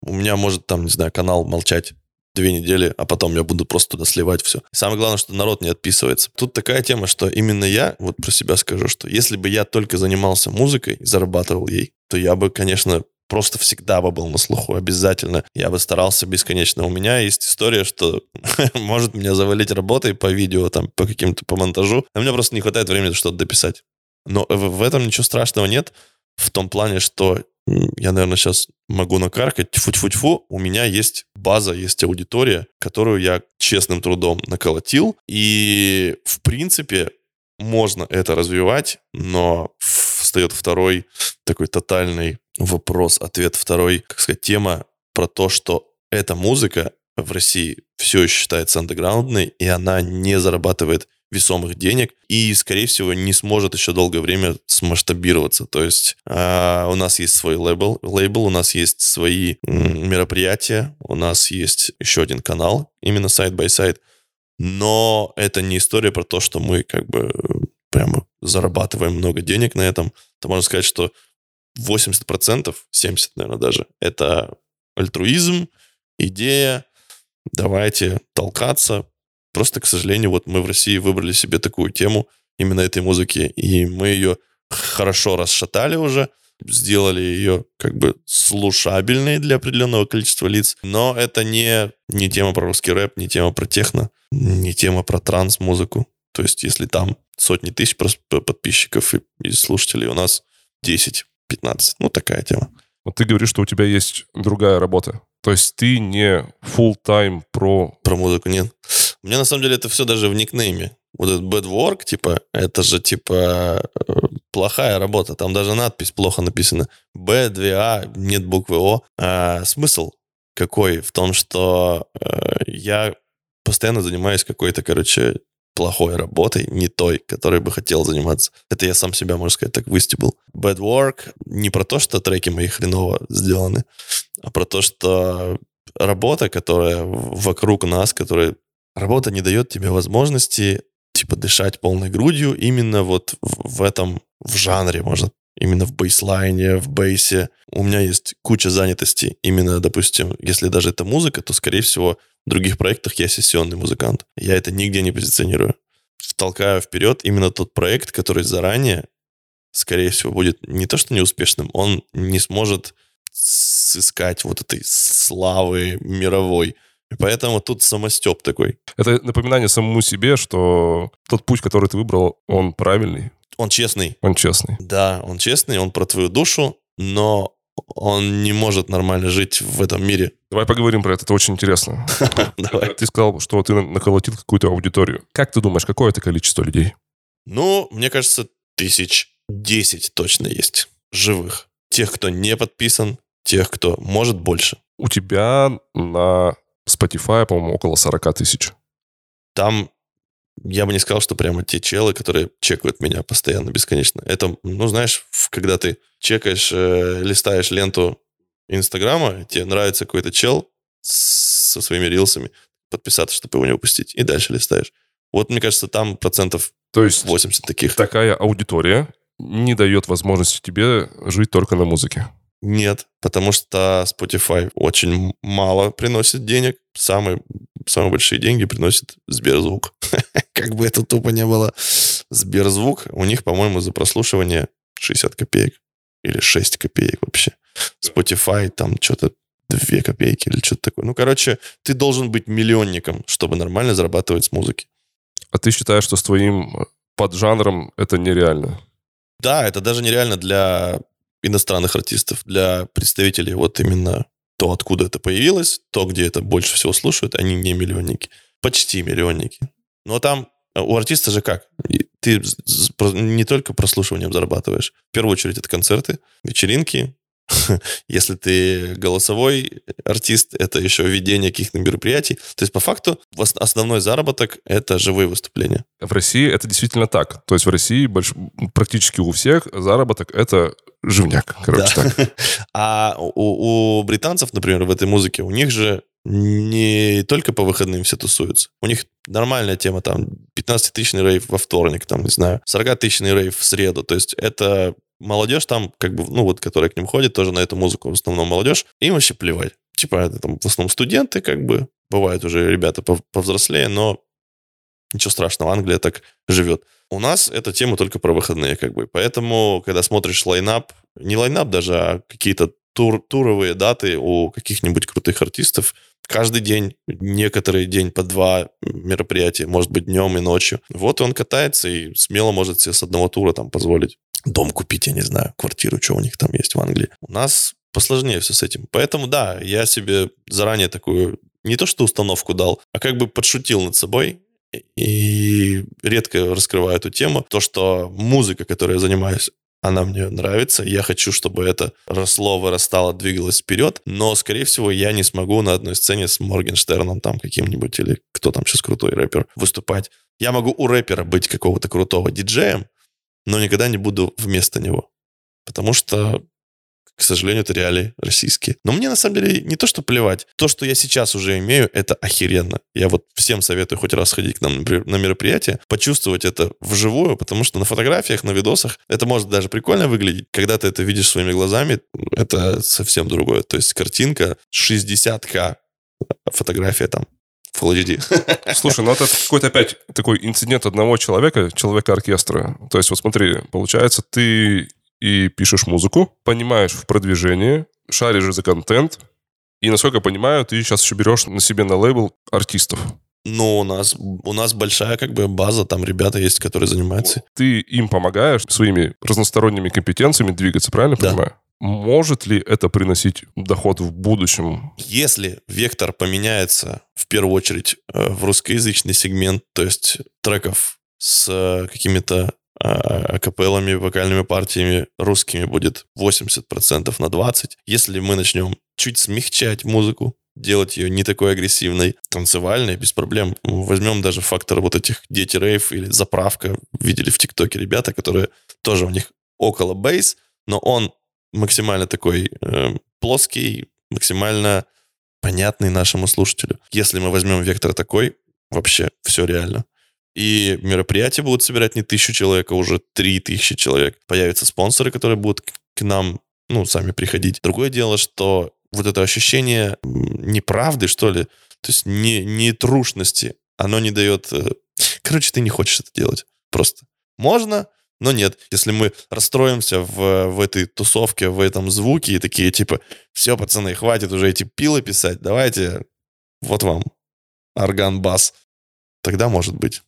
У меня может там, не знаю, канал молчать две недели, а потом я буду просто туда сливать все. И самое главное, что народ не отписывается. Тут такая тема, что именно я, вот про себя скажу, что если бы я только занимался музыкой, зарабатывал ей, то я бы, конечно, просто всегда бы был на слуху, обязательно. Я бы старался бесконечно. У меня есть история, что может меня завалить работой по видео, там, по каким-то, по монтажу, а мне просто не хватает времени что-то дописать. Но в этом ничего страшного нет, в том плане, что я, наверное, сейчас могу накаркать, тьфу-тьфу-тьфу, у меня есть база, есть аудитория, которую я честным трудом наколотил, и, в принципе, можно это развивать, но встает второй такой тотальный вопрос, ответ второй, как сказать, тема про то, что эта музыка в России все еще считается андеграундной, и она не зарабатывает весомых денег и, скорее всего, не сможет еще долгое время смасштабироваться. То есть э, у нас есть свой лейбл, лейбл, у нас есть свои мероприятия, у нас есть еще один канал, именно Sight By Sight, но это не история про то, что мы как бы прямо зарабатываем много денег на этом. То можно сказать, что 80%, 70%, наверное, даже, это альтруизм, идея, давайте толкаться. Просто, к сожалению, вот мы в России выбрали себе такую тему именно этой музыки, и мы ее хорошо расшатали уже, сделали ее как бы слушабельной для определенного количества лиц. Но это не, не тема про русский рэп, не тема про техно, не тема про транс-музыку. То есть если там сотни тысяч подписчиков и, и слушателей, у нас 10-15. Ну, такая тема. Вот ты говоришь, что у тебя есть другая работа. То есть ты не full-time про... Про музыку нет. Меня на самом деле это все даже в никнейме. Вот этот bad work, типа, это же, типа, э, плохая работа. Там даже надпись плохо написана. Б, 2А, нет буквы О. А, смысл какой? В том, что э, я постоянно занимаюсь какой-то, короче, плохой работой, не той, которой бы хотел заниматься. Это я сам себя, можно сказать, так выстебал. Bad work не про то, что треки мои хреново сделаны, а про то, что работа, которая вокруг нас, которая... Работа не дает тебе возможности типа дышать полной грудью именно вот в, в этом, в жанре, можно именно в бейслайне, в бейсе. У меня есть куча занятостей. Именно, допустим, если даже это музыка, то, скорее всего, в других проектах я сессионный музыкант. Я это нигде не позиционирую. Втолкаю вперед именно тот проект, который заранее, скорее всего, будет не то что неуспешным, он не сможет сыскать вот этой славы мировой. Поэтому тут самостеп такой. Это напоминание самому себе, что тот путь, который ты выбрал, он правильный. Он честный. Он честный. Да, он честный, он про твою душу, но он не может нормально жить в этом мире. Давай поговорим про это, это очень интересно. Давай. Ты сказал, что ты наколотил какую-то аудиторию. Как ты думаешь, какое это количество людей? Ну, мне кажется, тысяч десять точно есть живых. Тех, кто не подписан, тех, кто может больше. У тебя на Spotify, по-моему, около 40 тысяч. Там я бы не сказал, что прямо те челы, которые чекают меня постоянно, бесконечно. Это, ну, знаешь, когда ты чекаешь, э, листаешь ленту Инстаграма, тебе нравится какой-то чел со своими рилсами, подписаться, чтобы его не упустить, и дальше листаешь. Вот, мне кажется, там процентов То есть 80 таких. такая аудитория не дает возможности тебе жить только на музыке. Нет, потому что Spotify очень мало приносит денег. Самые, самые большие деньги приносит Сберзвук. как бы это тупо не было. Сберзвук, у них, по-моему, за прослушивание 60 копеек. Или 6 копеек вообще. Spotify там что-то 2 копейки или что-то такое. Ну, короче, ты должен быть миллионником, чтобы нормально зарабатывать с музыки. А ты считаешь, что с твоим поджанром это нереально? Да, это даже нереально для иностранных артистов, для представителей вот именно то, откуда это появилось, то, где это больше всего слушают, они не миллионники. Почти миллионники. Но там э, у артиста же как? Ты не только прослушиванием зарабатываешь. В первую очередь это концерты, вечеринки. Если ты голосовой артист, это еще ведение каких-то мероприятий. То есть, по факту, основной заработок — это живые выступления. В России это действительно так. То есть в России больш... практически у всех заработок — это живняк, короче да. так. А у, у британцев, например, в этой музыке, у них же не только по выходным все тусуются. У них нормальная тема, там, 15-тысячный рейв во вторник, там, не знаю, 40-тысячный рейв в среду. То есть это молодежь там, как бы, ну вот, которая к ним ходит, тоже на эту музыку, в основном молодежь, им вообще плевать. Типа, это там в основном студенты, как бы, бывают уже ребята повзрослее, но ничего страшного, Англия так живет. У нас эта тема только про выходные, как бы. Поэтому, когда смотришь лайнап, не лайнап даже, а какие-то тур, туровые даты у каких-нибудь крутых артистов. Каждый день, некоторый день по два мероприятия, может быть, днем и ночью. Вот он катается и смело может себе с одного тура там позволить дом купить, я не знаю, квартиру, что у них там есть в Англии. У нас посложнее все с этим. Поэтому, да, я себе заранее такую не то что установку дал, а как бы подшутил над собой и редко раскрываю эту тему. То, что музыка, которой я занимаюсь, она мне нравится, я хочу, чтобы это росло, вырастало, двигалось вперед, но, скорее всего, я не смогу на одной сцене с Моргенштерном там каким-нибудь, или кто там сейчас крутой рэпер, выступать. Я могу у рэпера быть какого-то крутого диджеем, но никогда не буду вместо него. Потому что к сожалению, это реалии российские. Но мне на самом деле не то, что плевать. То, что я сейчас уже имею, это охеренно. Я вот всем советую хоть раз сходить к нам на мероприятие, почувствовать это вживую, потому что на фотографиях, на видосах это может даже прикольно выглядеть. Когда ты это видишь своими глазами, это совсем другое. То есть картинка 60к, фотография там Full HD. Слушай, ну это какой-то опять такой инцидент одного человека, человека-оркестра. То есть вот смотри, получается, ты и пишешь музыку, понимаешь в продвижении, шаришь за контент, и, насколько я понимаю, ты сейчас еще берешь на себе на лейбл артистов. Ну, у нас, у нас большая как бы база, там ребята есть, которые занимаются. Ты им помогаешь своими разносторонними компетенциями двигаться, правильно да. понимаю? Может ли это приносить доход в будущем? Если вектор поменяется, в первую очередь, э, в русскоязычный сегмент, то есть треков с э, какими-то а, акапеллами, вокальными партиями русскими будет 80% на 20%. Если мы начнем чуть смягчать музыку, делать ее не такой агрессивной, танцевальной, без проблем. Возьмем даже фактор вот этих дети рейв или заправка. Видели в ТикТоке ребята, которые тоже у них около бейс, но он максимально такой э, плоский, максимально понятный нашему слушателю. Если мы возьмем вектор такой, вообще все реально. И мероприятия будут собирать не тысячу человек, а уже три тысячи человек. Появятся спонсоры, которые будут к нам, ну, сами приходить. Другое дело, что вот это ощущение неправды, что ли, то есть не, не трушности, оно не дает... Э, короче, ты не хочешь это делать. Просто. Можно, но нет. Если мы расстроимся в, в этой тусовке, в этом звуке и такие типа, все, пацаны, хватит уже эти пилы писать, давайте, вот вам орган-бас. Тогда может быть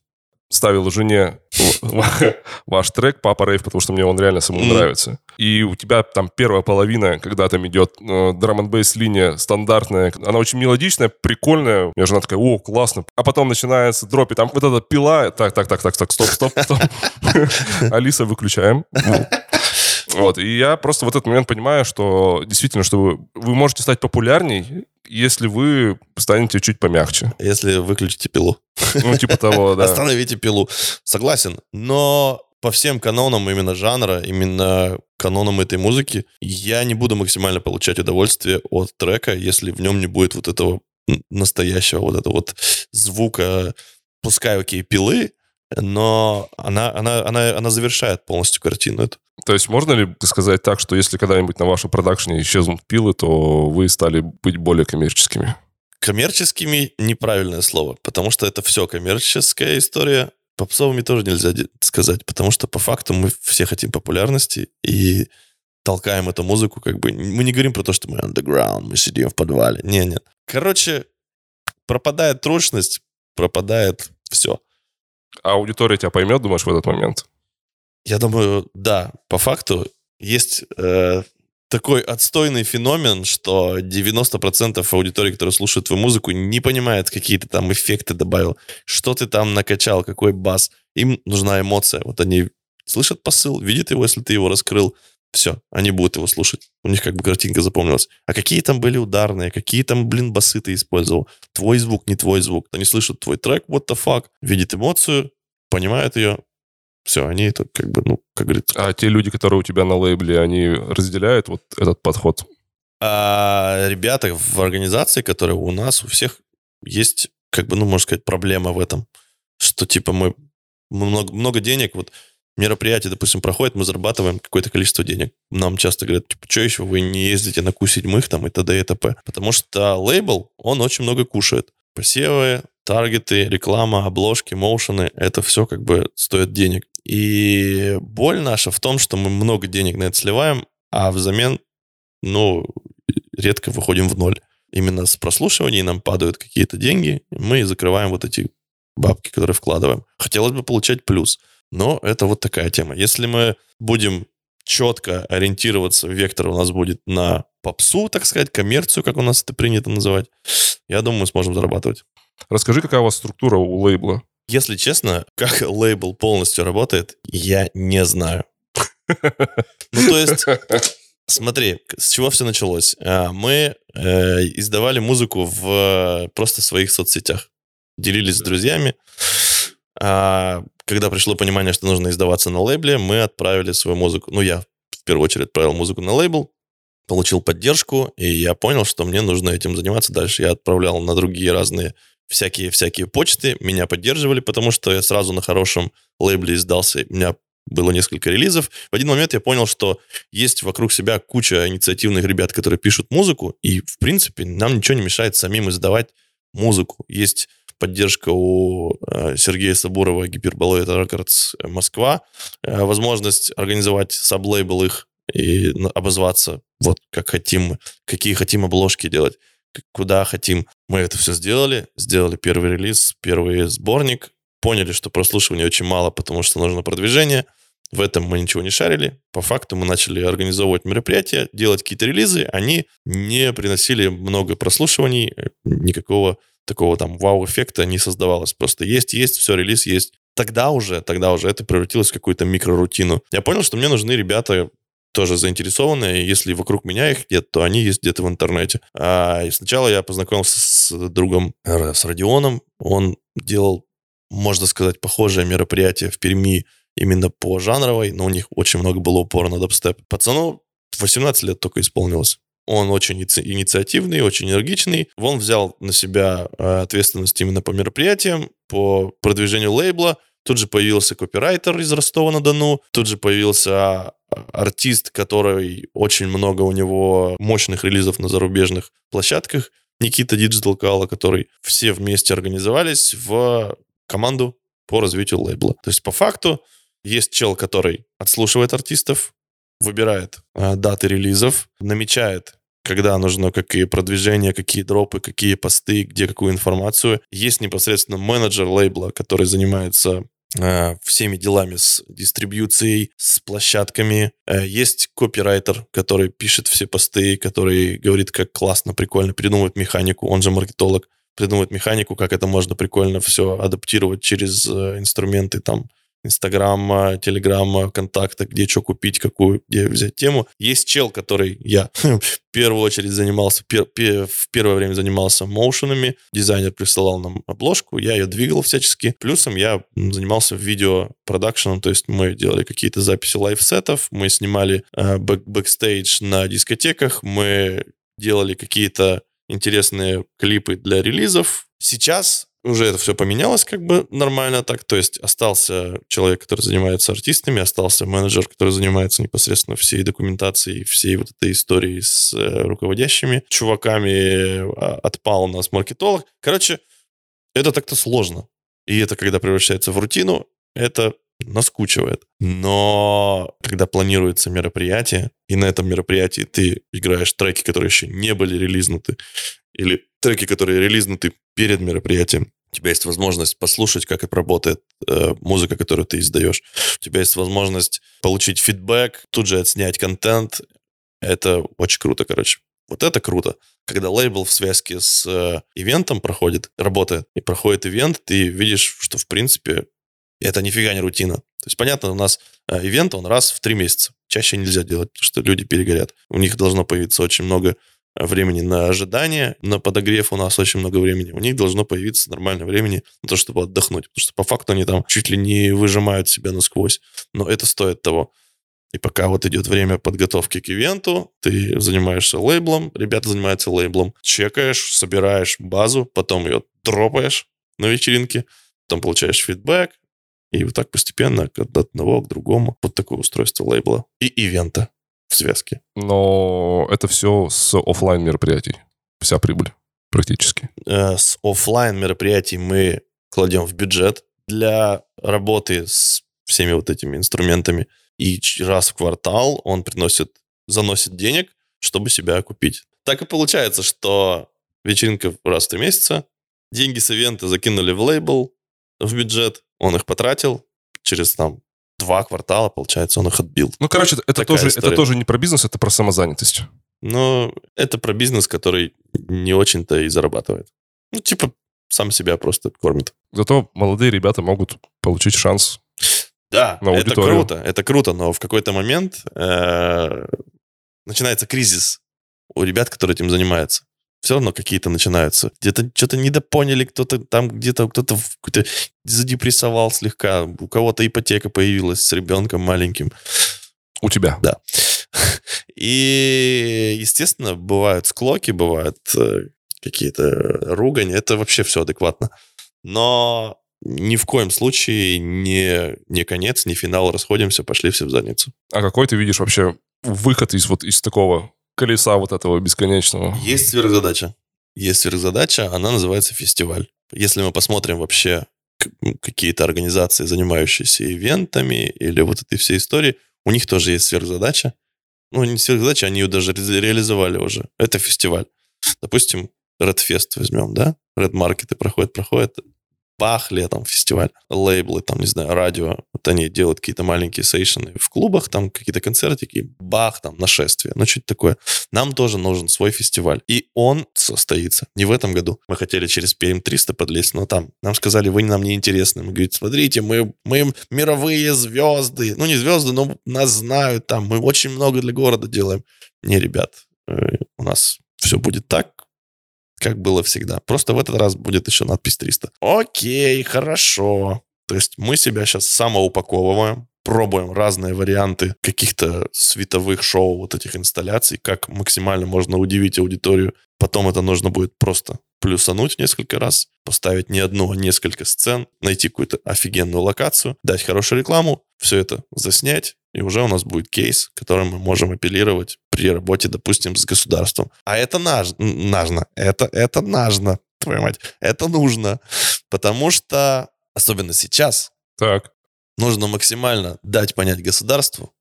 ставил жене ваш трек «Папа Рейв», потому что мне он реально самому нравится. И у тебя там первая половина, когда там идет э, драм н линия стандартная, она очень мелодичная, прикольная. Я жена такая, о, классно. А потом начинается дроп, и там вот эта пила. Так, так, так, так, так, стоп, стоп, стоп. Алиса, выключаем. Вот, и я просто в этот момент понимаю, что действительно, что вы, вы можете стать популярней, если вы станете чуть помягче. Если выключите пилу. Ну, типа того, да. Остановите пилу. Согласен. Но по всем канонам именно жанра, именно канонам этой музыки, я не буду максимально получать удовольствие от трека, если в нем не будет вот этого настоящего вот этого вот звука, пускай окей, пилы, но она, она, она, она завершает полностью картину эту. То есть можно ли сказать так, что если когда-нибудь на вашем продакшне исчезнут пилы, то вы стали быть более коммерческими? Коммерческими неправильное слово, потому что это все коммерческая история. Попсовыми тоже нельзя сказать, потому что по факту мы все хотим популярности и толкаем эту музыку, как бы мы не говорим про то, что мы underground, мы сидим в подвале. Не, нет. Короче, пропадает трушность, пропадает все. А аудитория тебя поймет, думаешь, в этот момент? Я думаю, да, по факту есть э, такой отстойный феномен, что 90% аудитории, которая слушает твою музыку, не понимает, какие ты там эффекты добавил, что ты там накачал, какой бас. Им нужна эмоция. Вот они слышат посыл, видят его, если ты его раскрыл. Все, они будут его слушать. У них как бы картинка запомнилась. А какие там были ударные, какие там, блин, басы ты использовал? Твой звук, не твой звук. Они слышат твой трек, what the fuck, видят эмоцию, понимают ее, все, они это как бы, ну, как говорится... А те люди, которые у тебя на лейбле, они разделяют вот этот подход? А ребята в организации, которые у нас, у всех есть, как бы, ну, можно сказать, проблема в этом, что, типа, мы, много, много денег, вот, мероприятие, допустим, проходит, мы зарабатываем какое-то количество денег. Нам часто говорят, типа, что еще вы не ездите на Q7 там и т.д. и т.п. Потому что лейбл, он очень много кушает. Посевы, таргеты, реклама, обложки, моушены, это все как бы стоит денег. И боль наша в том, что мы много денег на это сливаем, а взамен ну, редко выходим в ноль. Именно с прослушиваний нам падают какие-то деньги, мы закрываем вот эти бабки, которые вкладываем. Хотелось бы получать плюс, но это вот такая тема. Если мы будем четко ориентироваться, вектор у нас будет на попсу, так сказать, коммерцию, как у нас это принято называть, я думаю, мы сможем зарабатывать. Расскажи, какая у вас структура у лейбла? Если честно, как лейбл полностью работает, я не знаю. Ну, то есть, смотри, с чего все началось. А, мы э, издавали музыку в просто своих соцсетях. Делились с друзьями. Когда пришло понимание, что нужно издаваться на лейбле, мы отправили свою музыку. Ну, я в первую очередь отправил музыку на лейбл, получил поддержку, и я понял, что мне нужно этим заниматься дальше. Я отправлял на другие разные всякие-всякие почты, меня поддерживали, потому что я сразу на хорошем лейбле издался. У меня было несколько релизов. В один момент я понял, что есть вокруг себя куча инициативных ребят, которые пишут музыку, и, в принципе, нам ничего не мешает самим издавать музыку. Есть поддержка у э, Сергея Сабурова, Гиперболоид Рекордс Москва, э, возможность организовать саблейбл их и обозваться вот как хотим какие хотим обложки делать, куда хотим. Мы это все сделали, сделали первый релиз, первый сборник, поняли, что прослушивания очень мало, потому что нужно продвижение. В этом мы ничего не шарили. По факту мы начали организовывать мероприятия, делать какие-то релизы. Они не приносили много прослушиваний, никакого такого там вау-эффекта не создавалось. Просто есть, есть, все, релиз есть. Тогда уже, тогда уже это превратилось в какую-то микрорутину. Я понял, что мне нужны ребята, тоже заинтересованные. Если вокруг меня их нет, то они есть где-то в интернете. А, и сначала я познакомился с другом, с Родионом. Он делал, можно сказать, похожее мероприятие в Перми именно по жанровой, но у них очень много было упора на дабстеп. Пацану 18 лет только исполнилось. Он очень инициативный, очень энергичный. Он взял на себя э, ответственность именно по мероприятиям, по продвижению лейбла. Тут же появился копирайтер из Ростова-на-Дону. Тут же появился а, артист, который очень много у него мощных релизов на зарубежных площадках. Никита Digital Kala, который все вместе организовались в команду по развитию лейбла. То есть по факту есть чел, который отслушивает артистов, выбирает э, даты релизов, намечает когда нужно какие продвижения, какие дропы, какие посты, где какую информацию. Есть непосредственно менеджер лейбла, который занимается э, всеми делами с дистрибьюцией, с площадками. Э, есть копирайтер, который пишет все посты, который говорит, как классно, прикольно, придумывает механику, он же маркетолог, придумывает механику, как это можно прикольно все адаптировать через э, инструменты там Инстаграма, Телеграма, контакта, где что купить, какую, где взять тему. Есть чел, который я в первую очередь занимался, пер, пер, в первое время занимался моушенами. Дизайнер присылал нам обложку, я ее двигал всячески. Плюсом я занимался видео-продакшеном, то есть мы делали какие-то записи лайфсетов, мы снимали э, бэк бэкстейдж на дискотеках, мы делали какие-то интересные клипы для релизов. Сейчас уже это все поменялось как бы нормально так, то есть остался человек, который занимается артистами, остался менеджер, который занимается непосредственно всей документацией, всей вот этой историей с э, руководящими чуваками, а, отпал у нас маркетолог. Короче, это так-то сложно. И это когда превращается в рутину, это наскучивает. Но когда планируется мероприятие, и на этом мероприятии ты играешь треки, которые еще не были релизнуты, или треки, которые релизнуты перед мероприятием, у тебя есть возможность послушать, как это работает э, музыка, которую ты издаешь. У тебя есть возможность получить фидбэк, тут же отснять контент. Это очень круто, короче. Вот это круто. Когда лейбл в связке с э, ивентом проходит, работает, и проходит ивент, ты видишь, что, в принципе, это нифига не рутина. То есть, понятно, у нас э, ивент, он раз в три месяца. Чаще нельзя делать, потому что люди перегорят. У них должно появиться очень много э, времени на ожидание, на подогрев у нас очень много времени. У них должно появиться нормальное времени на то, чтобы отдохнуть. Потому что по факту они там чуть ли не выжимают себя насквозь. Но это стоит того. И пока вот идет время подготовки к ивенту, ты занимаешься лейблом, ребята занимаются лейблом, чекаешь, собираешь базу, потом ее дропаешь на вечеринке, потом получаешь фидбэк, и вот так постепенно от одного к другому. Вот такое устройство лейбла и ивента в связке. Но это все с офлайн мероприятий. Вся прибыль практически. Э, с офлайн мероприятий мы кладем в бюджет для работы с всеми вот этими инструментами. И раз в квартал он приносит, заносит денег, чтобы себя окупить. Так и получается, что вечеринка раз в три месяца, деньги с ивента закинули в лейбл, в бюджет, он их потратил, через там два квартала, получается, он их отбил. Ну, короче, это тоже, это тоже не про бизнес, это про самозанятость. Но это про бизнес, который не очень-то и зарабатывает. Ну, типа, сам себя просто кормит. Зато молодые ребята могут получить шанс да, на это круто, это круто, но в какой-то момент э, начинается кризис у ребят, которые этим занимаются. Все равно какие-то начинаются. Где-то что-то недопоняли, кто-то там где-то кто-то какой-то задепрессовал слегка, у кого-то ипотека появилась с ребенком маленьким. У тебя? Да. И, естественно, бывают склоки, бывают э, какие-то ругань. Это вообще все адекватно. Но ни в коем случае не, не конец, не финал, расходимся, пошли все в задницу. А какой ты видишь вообще выход из вот из такого колеса вот этого бесконечного? Есть сверхзадача. Есть сверхзадача, она называется фестиваль. Если мы посмотрим вообще какие-то организации, занимающиеся ивентами или вот этой всей истории, у них тоже есть сверхзадача. Ну, не сверхзадача, они ее даже реализовали уже. Это фестиваль. Допустим, Red Fest возьмем, да? Red Market проходит, проходит. Бах, летом фестиваль, лейблы, там, не знаю, радио, вот они делают какие-то маленькие сейшены в клубах, там какие-то концертики, бах, там, нашествие, ну, что-то такое. Нам тоже нужен свой фестиваль. И он состоится не в этом году. Мы хотели через PM300 подлезть, но там нам сказали, вы нам не интересны. Мы говорим, смотрите, мы, мы мировые звезды. Ну, не звезды, но нас знают там. Мы очень много для города делаем. Не, ребят, э, у нас все будет так, как было всегда. Просто в этот раз будет еще надпись 300. Окей, хорошо. То есть мы себя сейчас самоупаковываем, пробуем разные варианты каких-то световых шоу, вот этих инсталляций, как максимально можно удивить аудиторию. Потом это нужно будет просто плюсануть несколько раз, поставить не одну, а несколько сцен, найти какую-то офигенную локацию, дать хорошую рекламу, все это заснять, и уже у нас будет кейс, которым мы можем апеллировать при работе, допустим, с государством. А это наж, нужно, это, это нужно, твою мать, это нужно, потому что, особенно сейчас, так. нужно максимально дать понять государству,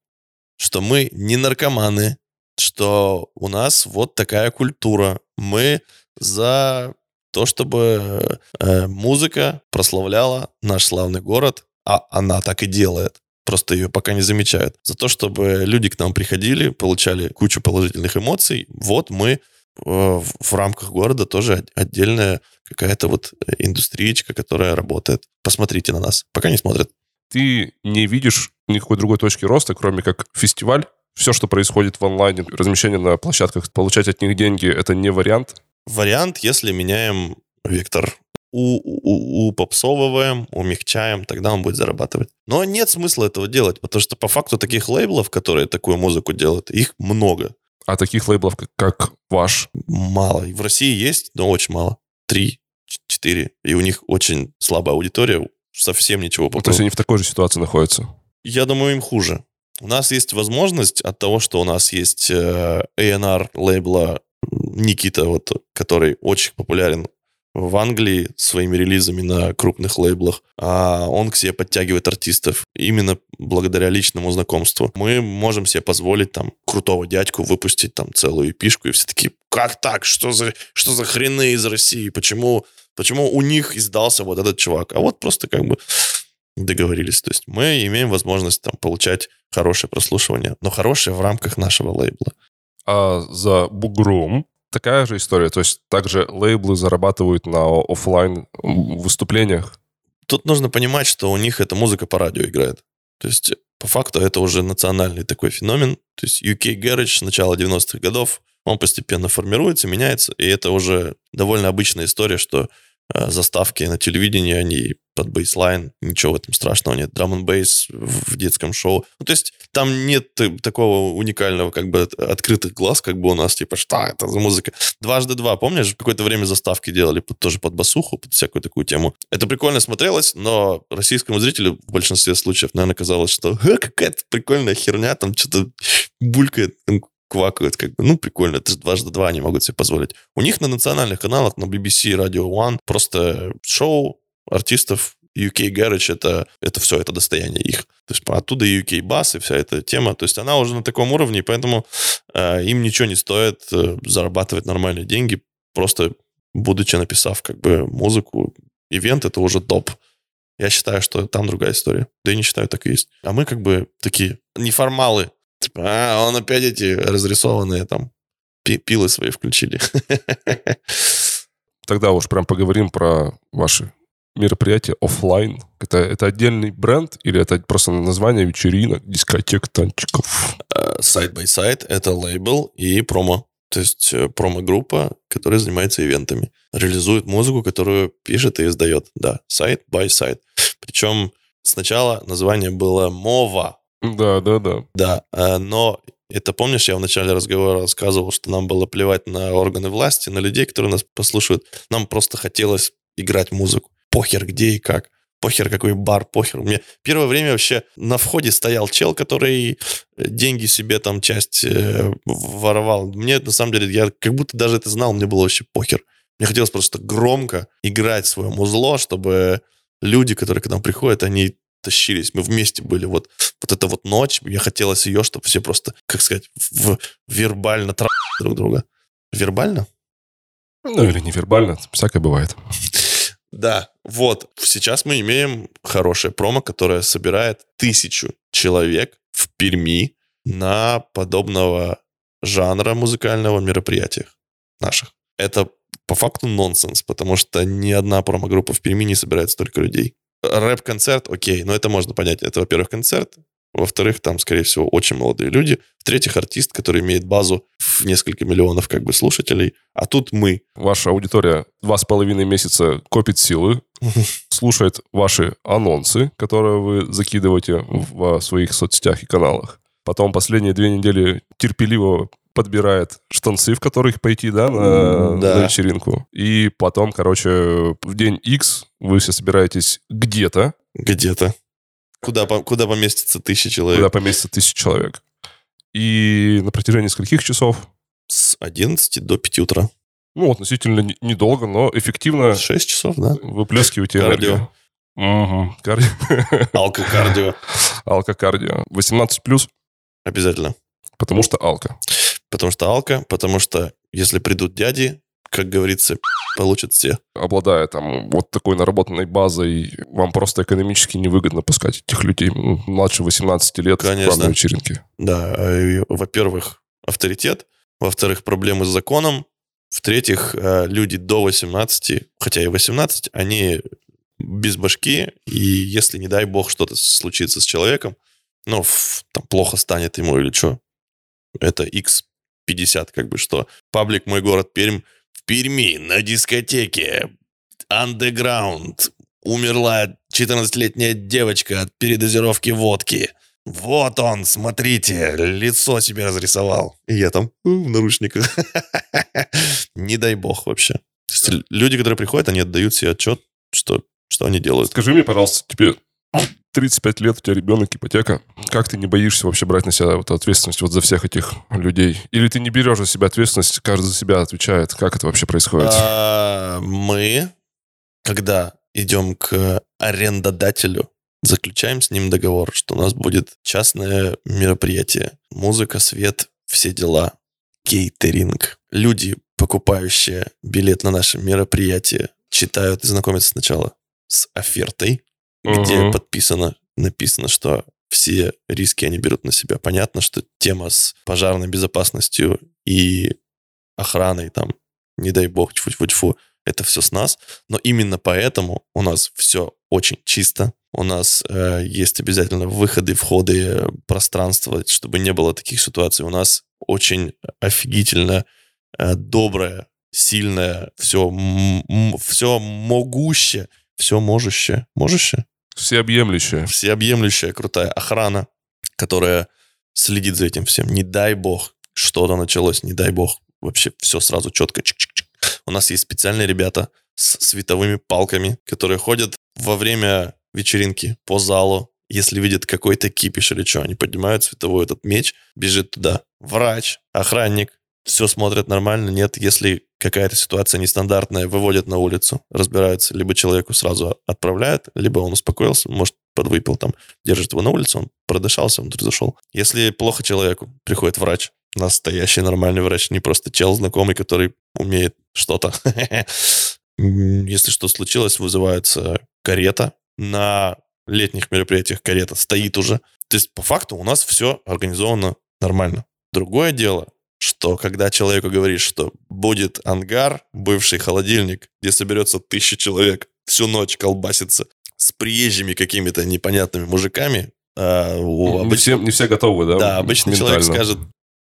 что мы не наркоманы, что у нас вот такая культура. Мы за то, чтобы э, музыка прославляла наш славный город, а она так и делает просто ее пока не замечают. За то, чтобы люди к нам приходили, получали кучу положительных эмоций, вот мы э, в рамках города тоже отдельная какая-то вот э, индустриечка, которая работает. Посмотрите на нас. Пока не смотрят. Ты не видишь никакой другой точки роста, кроме как фестиваль? Все, что происходит в онлайне, размещение на площадках, получать от них деньги, это не вариант? Вариант, если меняем вектор у, у, упопсовываем, умягчаем, тогда он будет зарабатывать. Но нет смысла этого делать, потому что по факту таких лейблов, которые такую музыку делают, их много. А таких лейблов, как, ваш? Мало. В России есть, но очень мало. Три, четыре. И у них очень слабая аудитория, совсем ничего. Ну, то есть они в такой же ситуации находятся? Я думаю, им хуже. У нас есть возможность от того, что у нас есть э, A&R лейбла Никита, вот, который очень популярен в Англии своими релизами на крупных лейблах, а он к себе подтягивает артистов именно благодаря личному знакомству. Мы можем себе позволить там крутого дядьку выпустить там целую эпишку, и все такие, как так? Что за, что за хрены из России? Почему, почему у них издался вот этот чувак? А вот просто как бы договорились. То есть мы имеем возможность там получать хорошее прослушивание, но хорошее в рамках нашего лейбла. А за бугром такая же история. То есть также лейблы зарабатывают на офлайн выступлениях. Тут нужно понимать, что у них эта музыка по радио играет. То есть по факту это уже национальный такой феномен. То есть UK Garage начала 90-х годов, он постепенно формируется, меняется, и это уже довольно обычная история, что Э, заставки на телевидении, они под бейслайн, ничего в этом страшного нет. Драм н бейс в детском шоу. Ну, то есть там нет такого уникального, как бы, открытых глаз, как бы у нас, типа, что это за музыка? Дважды два, помнишь, какое-то время заставки делали под, тоже под басуху, под всякую такую тему. Это прикольно смотрелось, но российскому зрителю в большинстве случаев, наверное, казалось, что какая-то прикольная херня, там что-то булькает, квакают, как бы, ну, прикольно, это же дважды два они могут себе позволить. У них на национальных каналах, на BBC, Radio One, просто шоу артистов UK Garage это, это все, это достояние их. То есть оттуда UK Bass и вся эта тема. То есть она уже на таком уровне, поэтому э, им ничего не стоит э, зарабатывать нормальные деньги, просто будучи написав как бы музыку. Ивент — это уже топ. Я считаю, что там другая история. Да и не считаю, так и есть. А мы как бы такие неформалы. Типа, а, он опять эти разрисованные там пилы свои включили. Тогда уж прям поговорим про ваши мероприятия офлайн. Это, это отдельный бренд или это просто название вечеринок, дискотек, танчиков? Side by side это лейбл и промо. То есть э, промо-группа, которая занимается ивентами. Реализует музыку, которую пишет и издает. Да, side by side. Причем сначала название было «Мова». Да, да, да. Да, э, но это помнишь, я в начале разговора рассказывал, что нам было плевать на органы власти, на людей, которые нас послушают. Нам просто хотелось играть музыку. Похер где и как. Похер какой бар, похер. У меня первое время вообще на входе стоял чел, который деньги себе там часть э, воровал. Мне на самом деле, я как будто даже это знал, мне было вообще похер. Мне хотелось просто громко играть свое музло, чтобы люди, которые к нам приходят, они тащились, мы вместе были. Вот, вот эта вот ночь, мне хотелось ее, чтобы все просто, как сказать, в, вербально тра друг друга. Вербально? Ну, или невербально, всякое бывает. Да, вот. Сейчас мы имеем хорошее промо, которое собирает тысячу человек в Перми на подобного жанра музыкального мероприятиях наших. Это по факту нонсенс, потому что ни одна промо-группа в Перми не собирает столько людей. Рэп-концерт, окей, но это можно понять. Это, во-первых, концерт, во-вторых, там, скорее всего, очень молодые люди. В-третьих, артист, который имеет базу в несколько миллионов как бы слушателей. А тут мы. Ваша аудитория два с половиной месяца копит силы, слушает ваши анонсы, которые вы закидываете в своих соцсетях и каналах. Потом последние две недели терпеливо подбирает штанцы, в которых пойти, да, на, да. на вечеринку. И потом, короче, в день X вы все собираетесь где-то. Где-то. Куда, куда поместится тысяча человек? Куда поместится тысяча человек. И на протяжении скольких часов? С 11 до 5 утра. Ну, относительно недолго, но эффективно. 6 часов, да. Выплескиваете энергию. Угу. Кардио. Алкокардио. Алкокардио. 18 плюс? Обязательно. Потому что алка. Потому что алка, потому что если придут дяди, как говорится, получат все. Обладая там вот такой наработанной базой, вам просто экономически невыгодно пускать этих людей ну, младше 18 лет Конечно. в вечеринки. Да, э, во-первых, авторитет, во-вторых, проблемы с законом, в-третьих, э, люди до 18, хотя и 18, они без башки, и если, не дай бог, что-то случится с человеком, ну, там плохо станет ему или что, это x50, как бы что. Паблик «Мой город Пермь» в Перми на дискотеке Underground умерла 14-летняя девочка от передозировки водки. Вот он, смотрите, лицо себе разрисовал. И я там в наручниках. Не дай бог вообще. Люди, которые приходят, они отдают себе отчет, что, что они делают. Скажи мне, пожалуйста, тебе 35 лет, у тебя ребенок, ипотека. Как ты не боишься вообще брать на себя вот ответственность вот за всех этих людей? Или ты не берешь за себя ответственность, каждый за себя отвечает? Как это вообще происходит? А, мы, когда идем к арендодателю, заключаем с ним договор, что у нас будет частное мероприятие. Музыка, свет, все дела. Кейтеринг. Люди, покупающие билет на наше мероприятие, читают и знакомятся сначала с офертой, где угу. подписано, написано, что все риски они берут на себя. Понятно, что тема с пожарной безопасностью и охраной там, не дай бог, тьфу-тьфу-тьфу, это все с нас. Но именно поэтому у нас все очень чисто. У нас э, есть обязательно выходы, входы, пространство, чтобы не было таких ситуаций. У нас очень офигительно э, доброе, сильное, все, все могущее, все можущее. Можущее? Всеобъемлющая. Всеобъемлющая крутая охрана, которая следит за этим всем. Не дай бог, что-то началось, не дай бог. Вообще все сразу четко. Чик-чик-чик. У нас есть специальные ребята с световыми палками, которые ходят во время вечеринки по залу. Если видят какой-то кипиш или что, они поднимают световой этот меч, бежит туда. Врач, охранник, все смотрят нормально, нет. Если какая-то ситуация нестандартная, выводят на улицу, разбираются. Либо человеку сразу отправляют, либо он успокоился, может, подвыпил там, держит его на улице, он продышался, он зашел. Если плохо человеку, приходит врач, Настоящий нормальный врач, не просто чел знакомый, который умеет что-то. Если что случилось, вызывается карета. На летних мероприятиях карета стоит уже. То есть, по факту, у нас все организовано нормально. Другое дело, что когда человеку говоришь, что будет ангар, бывший холодильник, где соберется тысяча человек, всю ночь колбасится с приезжими какими-то непонятными мужиками, а у Не, обыч- все, не все готовы, да? да, обычный ментально? человек скажет,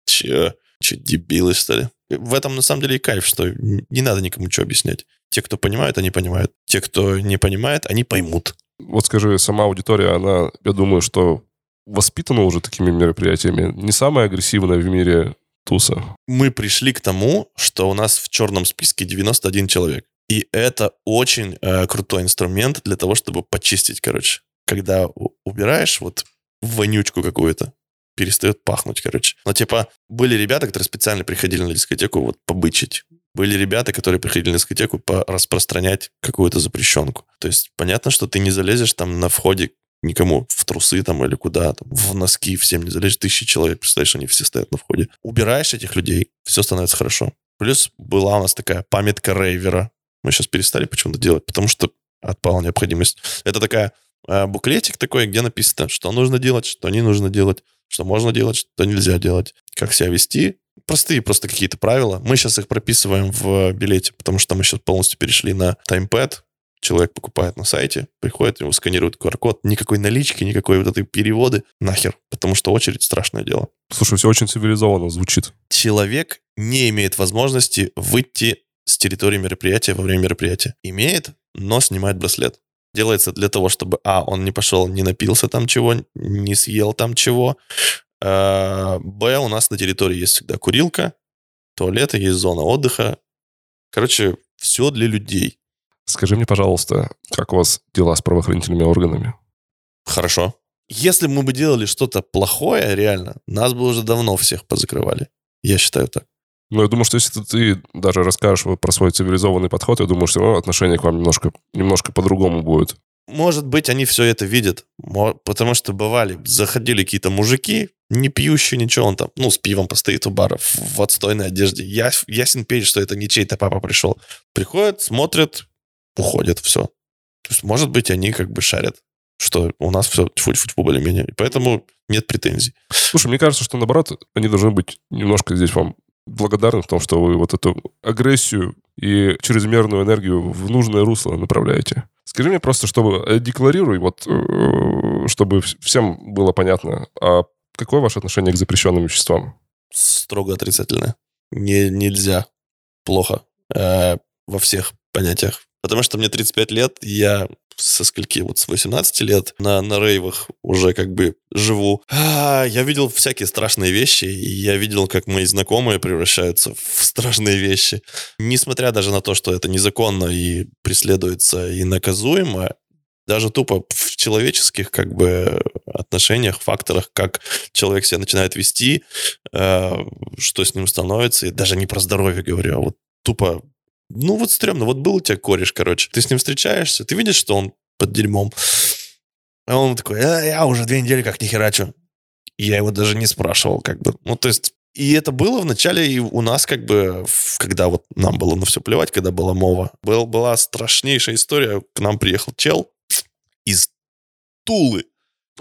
че, че, дебилы, что ли? В этом, на самом деле, и кайф, что не надо никому что объяснять. Те, кто понимают, они понимают. Те, кто не понимает, они поймут. Вот скажи, сама аудитория, она, я думаю, что воспитана уже такими мероприятиями. Не самая агрессивная в мире туса. Мы пришли к тому, что у нас в черном списке 91 человек. И это очень э, крутой инструмент для того, чтобы почистить, короче. Когда убираешь вот вонючку какую-то, перестает пахнуть, короче. Но типа были ребята, которые специально приходили на дискотеку вот побычить. Были ребята, которые приходили на дискотеку распространять какую-то запрещенку. То есть понятно, что ты не залезешь там на входе никому в трусы там или куда, там, в носки всем не залезешь. Тысячи человек, представляешь, они все стоят на входе. Убираешь этих людей, все становится хорошо. Плюс была у нас такая памятка рейвера. Мы сейчас перестали почему-то делать, потому что отпала необходимость. Это такая э, буклетик такой, где написано, что нужно делать, что не нужно делать, что можно делать, что нельзя делать, как себя вести. Простые просто какие-то правила. Мы сейчас их прописываем в билете, потому что мы сейчас полностью перешли на таймпэд. Человек покупает на сайте, приходит, его сканирует QR-код. Никакой налички, никакой вот этой переводы. Нахер. Потому что очередь страшное дело. Слушай, все очень цивилизованно звучит. Человек не имеет возможности выйти с территории мероприятия во время мероприятия. Имеет, но снимает браслет. Делается для того, чтобы, а, он не пошел, не напился там чего, не съел там чего. А, Б, у нас на территории есть всегда курилка, туалеты, есть зона отдыха. Короче, все для людей. Скажи мне, пожалуйста, как у вас дела с правоохранительными органами? Хорошо. Если бы мы бы делали что-то плохое, реально, нас бы уже давно всех позакрывали. Я считаю так. Ну, я думаю, что если ты, даже расскажешь про свой цивилизованный подход, я думаю, что равно отношение к вам немножко, немножко по-другому будет. Может быть, они все это видят, потому что бывали, заходили какие-то мужики, не пьющие ничего, он там, ну, с пивом постоит у бара, в, в отстойной одежде. Я, ясен пень, что это не чей-то папа пришел. Приходят, смотрят, уходят, все. То есть, может быть, они как бы шарят, что у нас все тьфу-тьфу более-менее. И поэтому нет претензий. Слушай, мне кажется, что наоборот, они должны быть немножко здесь вам благодарны в том, что вы вот эту агрессию и чрезмерную энергию в нужное русло направляете. Скажи мне просто, чтобы э, декларируй, вот, э, чтобы вс- всем было понятно, а какое ваше отношение к запрещенным веществам? Строго отрицательное. Не, нельзя. Плохо. Э, во всех понятиях. Потому что мне 35 лет, я со скольки, вот с 18 лет на, на рейвах уже как бы живу. А, я видел всякие страшные вещи, и я видел, как мои знакомые превращаются в страшные вещи. Несмотря даже на то, что это незаконно и преследуется и наказуемо, даже тупо в человеческих как бы отношениях, факторах, как человек себя начинает вести, э, что с ним становится, и даже не про здоровье говорю, а вот тупо ну вот стрёмно, вот был у тебя кореш, короче, ты с ним встречаешься, ты видишь, что он под дерьмом, а он такой, «А, я уже две недели как не херачу. И я его даже не спрашивал, как бы. Ну, то есть, и это было вначале и у нас, как бы, в- когда вот нам было на все плевать, когда была мова. Был, была страшнейшая история. К нам приехал чел из Тулы.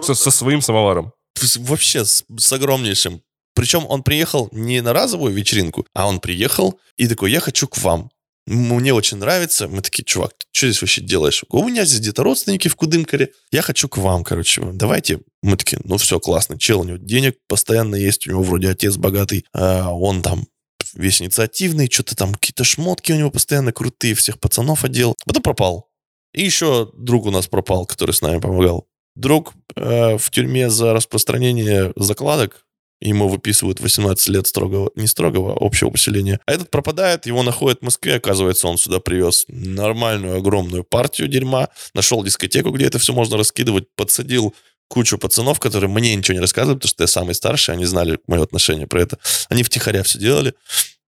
Со, со своим самоваром. Вообще с, с огромнейшим. Причем он приехал не на разовую вечеринку, а он приехал и такой, я хочу к вам. Мне очень нравится. Мы такие, чувак, ты что здесь вообще делаешь? У меня здесь где-то родственники в Кудымкаре. Я хочу к вам, короче. Давайте. Мы такие, ну все, классно. Чел, у него денег постоянно есть. У него вроде отец богатый. а он там весь инициативный. Что-то там какие-то шмотки у него постоянно крутые. Всех пацанов одел. Потом пропал. И еще друг у нас пропал, который с нами помогал. Друг э, в тюрьме за распространение закладок. Ему выписывают 18 лет строгого, не строгого, а общего поселения. А этот пропадает, его находят в Москве. Оказывается, он сюда привез нормальную огромную партию дерьма. Нашел дискотеку, где это все можно раскидывать. Подсадил кучу пацанов, которые мне ничего не рассказывали, потому что я самый старший, они знали мое отношение про это. Они втихаря все делали.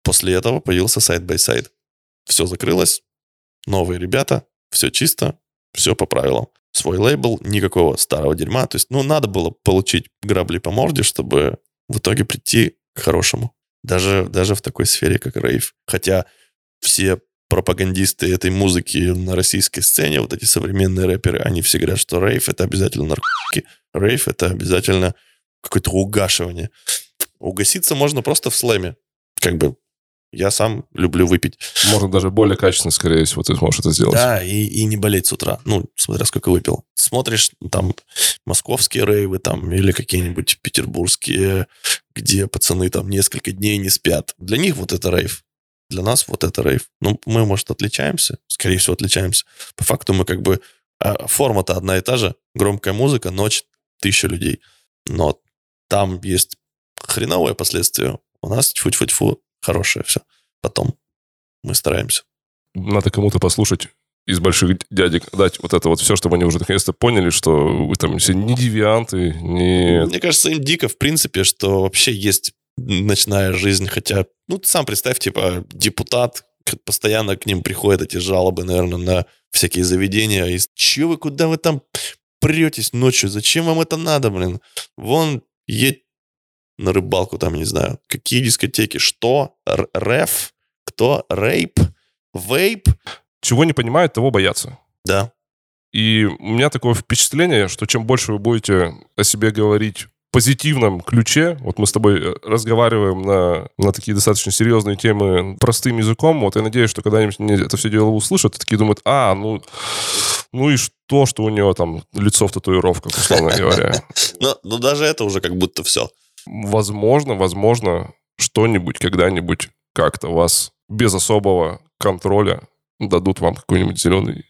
После этого появился Sight By Sight. Все закрылось, новые ребята, все чисто, все по правилам. Свой лейбл, никакого старого дерьма. То есть, ну, надо было получить грабли по морде, чтобы в итоге прийти к хорошему. Даже, даже в такой сфере, как рейв. Хотя все пропагандисты этой музыки на российской сцене, вот эти современные рэперы, они все говорят, что рейв — это обязательно наркотики, рейв — это обязательно какое-то угашивание. Угаситься можно просто в слэме. Как бы я сам люблю выпить. Можно даже более качественно, скорее всего, ты сможешь это сделать. Да, и, и не болеть с утра. Ну, смотря сколько выпил. Смотришь там московские рейвы там или какие-нибудь петербургские, где пацаны там несколько дней не спят. Для них вот это рейв. Для нас вот это рейв. Ну, мы, может, отличаемся. Скорее всего, отличаемся. По факту мы как бы... А, форма-то одна и та же. Громкая музыка, ночь, тысяча людей. Но там есть хреновое последствие. У нас тьфу-тьфу-тьфу хорошее все. Потом мы стараемся. Надо кому-то послушать из больших дядек дать вот это вот все, чтобы они уже наконец-то поняли, что вы там все не девианты, не... Мне кажется, им дико, в принципе, что вообще есть ночная жизнь, хотя, ну, ты сам представь, типа, депутат, постоянно к ним приходят эти жалобы, наверное, на всякие заведения. И че вы, куда вы там претесь ночью? Зачем вам это надо, блин? Вон, едь на рыбалку, там, не знаю, какие дискотеки, что, реф, кто, рейп, вейп. Чего не понимают, того боятся. Да. И у меня такое впечатление, что чем больше вы будете о себе говорить в позитивном ключе, вот мы с тобой э, разговариваем на, на такие достаточно серьезные темы простым языком, вот я надеюсь, что когда-нибудь это все дело услышат, такие думают, а, ну, ну и что, что у него там лицо в татуировках, условно говоря. Но, но даже это уже как будто все возможно, возможно, что-нибудь когда-нибудь как-то вас без особого контроля дадут вам какой-нибудь зеленый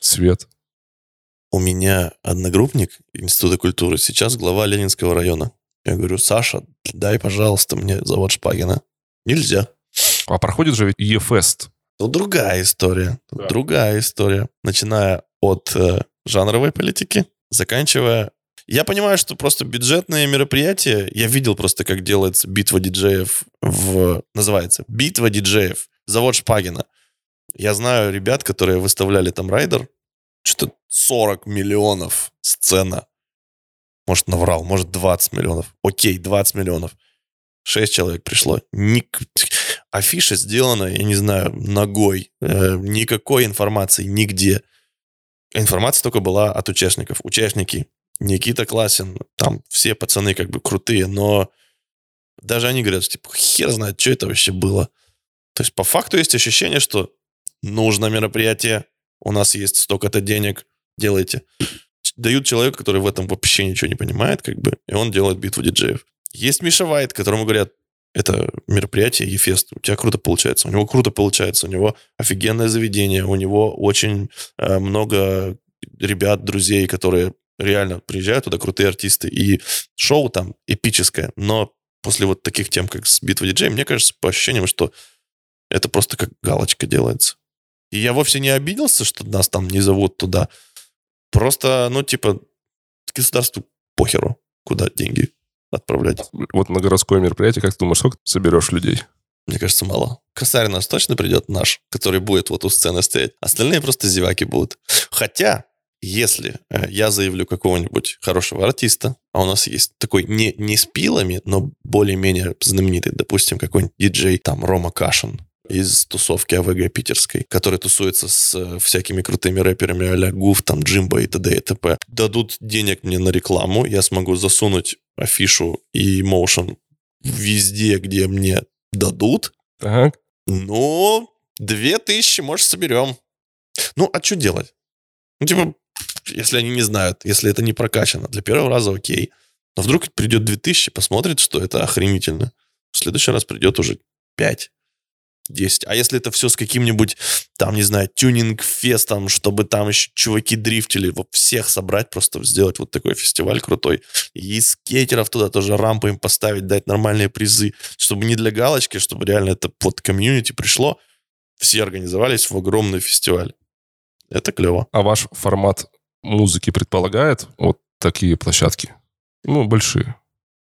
цвет. У меня одногруппник Института культуры, сейчас глава Ленинского района. Я говорю, Саша, дай, пожалуйста, мне завод Шпагина. Нельзя. А проходит же ведь ЕФест. Тут другая история. Тут да. другая история. Начиная от э, жанровой политики, заканчивая я понимаю, что просто бюджетные мероприятия, я видел просто, как делается битва диджеев в... Называется битва диджеев. Завод Шпагина. Я знаю ребят, которые выставляли там райдер. Что-то 40 миллионов сцена. Может, наврал, может, 20 миллионов. Окей, 20 миллионов. Шесть человек пришло. Ник... Афиша сделана, я не знаю, ногой. Э, никакой информации нигде. Информация только была от участников. Участники Никита Классин, там все пацаны как бы крутые, но даже они говорят, типа, хер знает, что это вообще было. То есть по факту есть ощущение, что нужно мероприятие, у нас есть столько-то денег, делайте. Дают человеку, который в этом вообще ничего не понимает, как бы, и он делает битву диджеев. Есть Миша Вайт, которому говорят, это мероприятие, Ефест, у тебя круто получается. У него круто получается, у него офигенное заведение, у него очень э, много ребят, друзей, которые реально приезжают туда крутые артисты, и шоу там эпическое, но после вот таких тем, как с битвой диджей, мне кажется, по ощущениям, что это просто как галочка делается. И я вовсе не обиделся, что нас там не зовут туда. Просто, ну, типа, государству похеру, куда деньги отправлять. Вот на городское мероприятие, как ты думаешь, сколько ты соберешь людей? Мне кажется, мало. Косарь нас точно придет наш, который будет вот у сцены стоять. Остальные просто зеваки будут. Хотя, если э, я заявлю какого-нибудь хорошего артиста, а у нас есть такой не, не с пилами, но более-менее знаменитый, допустим, какой-нибудь диджей, там, Рома Кашин, из тусовки АВГ питерской, который тусуется с э, всякими крутыми рэперами а-ля Гуф, там, Джимба и т.д. и т.п. Дадут денег мне на рекламу, я смогу засунуть афишу и моушен везде, где мне дадут. Так. Ну, две тысячи, может, соберем. Ну, а что делать? Ну, типа, если они не знают, если это не прокачано. Для первого раза окей. Но вдруг придет 2000, посмотрит, что это охренительно. В следующий раз придет уже 5. 10. А если это все с каким-нибудь, там, не знаю, тюнинг-фестом, чтобы там еще чуваки дрифтили, вот всех собрать, просто сделать вот такой фестиваль крутой. И скейтеров туда тоже рампы им поставить, дать нормальные призы, чтобы не для галочки, чтобы реально это под комьюнити пришло. Все организовались в огромный фестиваль. Это клево. А ваш формат музыки предполагает вот такие площадки? Ну, большие.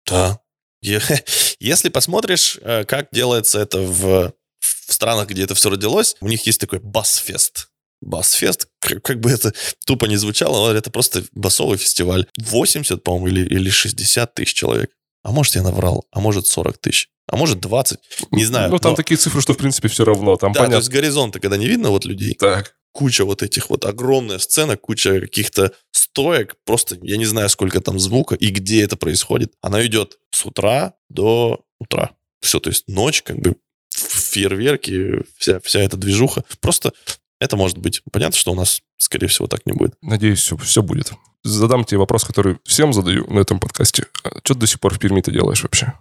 Да. Если посмотришь, э, как делается это в, в странах, где это все родилось, у них есть такой бас-фест. Бас-фест, как, бы это тупо не звучало, это просто басовый фестиваль. 80, по-моему, или, или 60 тысяч человек. А может, я наврал, а может, 40 тысяч, а может, 20, не знаю. Ну, там но- такие цифры, что, в принципе, все равно. Там Да, то понятно. есть горизонта, когда не видно вот людей, Так. куча вот этих вот, огромная сцена, куча каких-то стоек, просто я не знаю, сколько там звука и где это происходит. Она идет с утра до утра. Все, то есть ночь, как бы фейерверки, вся, вся эта движуха. Просто это может быть. Понятно, что у нас, скорее всего, так не будет. Надеюсь, все, все будет. Задам тебе вопрос, который всем задаю на этом подкасте. Что ты до сих пор в Перми ты делаешь вообще?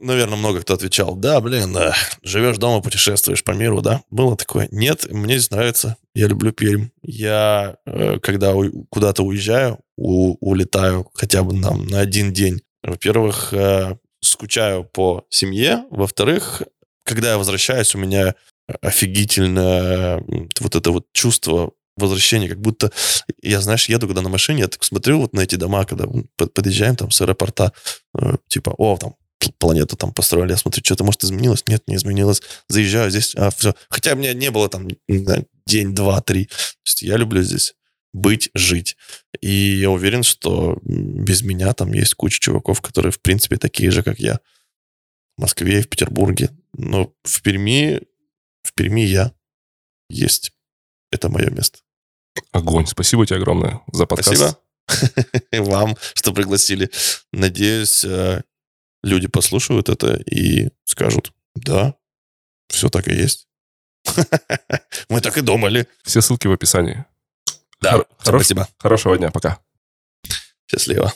Наверное, много кто отвечал, да, блин, да, живешь дома, путешествуешь по миру, да? Было такое? Нет, мне здесь нравится, я люблю Пермь. Я, э, когда куда-то уезжаю, у- улетаю хотя бы на, на один день, во-первых, э, скучаю по семье, во-вторых, когда я возвращаюсь, у меня офигительное м, вот это вот чувство возвращения, как будто я, знаешь, еду когда на машине, я так смотрю вот на эти дома, когда подъезжаем там с аэропорта, э, типа, о, там пл- планету там построили, я смотрю, что-то, может, изменилось? Нет, не изменилось. Заезжаю здесь, а, все. Хотя у меня не было там день, два, три. То есть я люблю здесь быть, жить. И я уверен, что без меня там есть куча чуваков, которые, в принципе, такие же, как я. В Москве и в Петербурге. Но в Перми, в Перми я есть. Это мое место. Огонь. Спасибо тебе огромное за подкаст. Спасибо вам, что пригласили. Надеюсь, э, люди послушают это и скажут, да, все так и есть. Мы так и думали. Все ссылки в описании. Да, Хор- хорош- спасибо. Хорошего дня. Пока. Счастливо.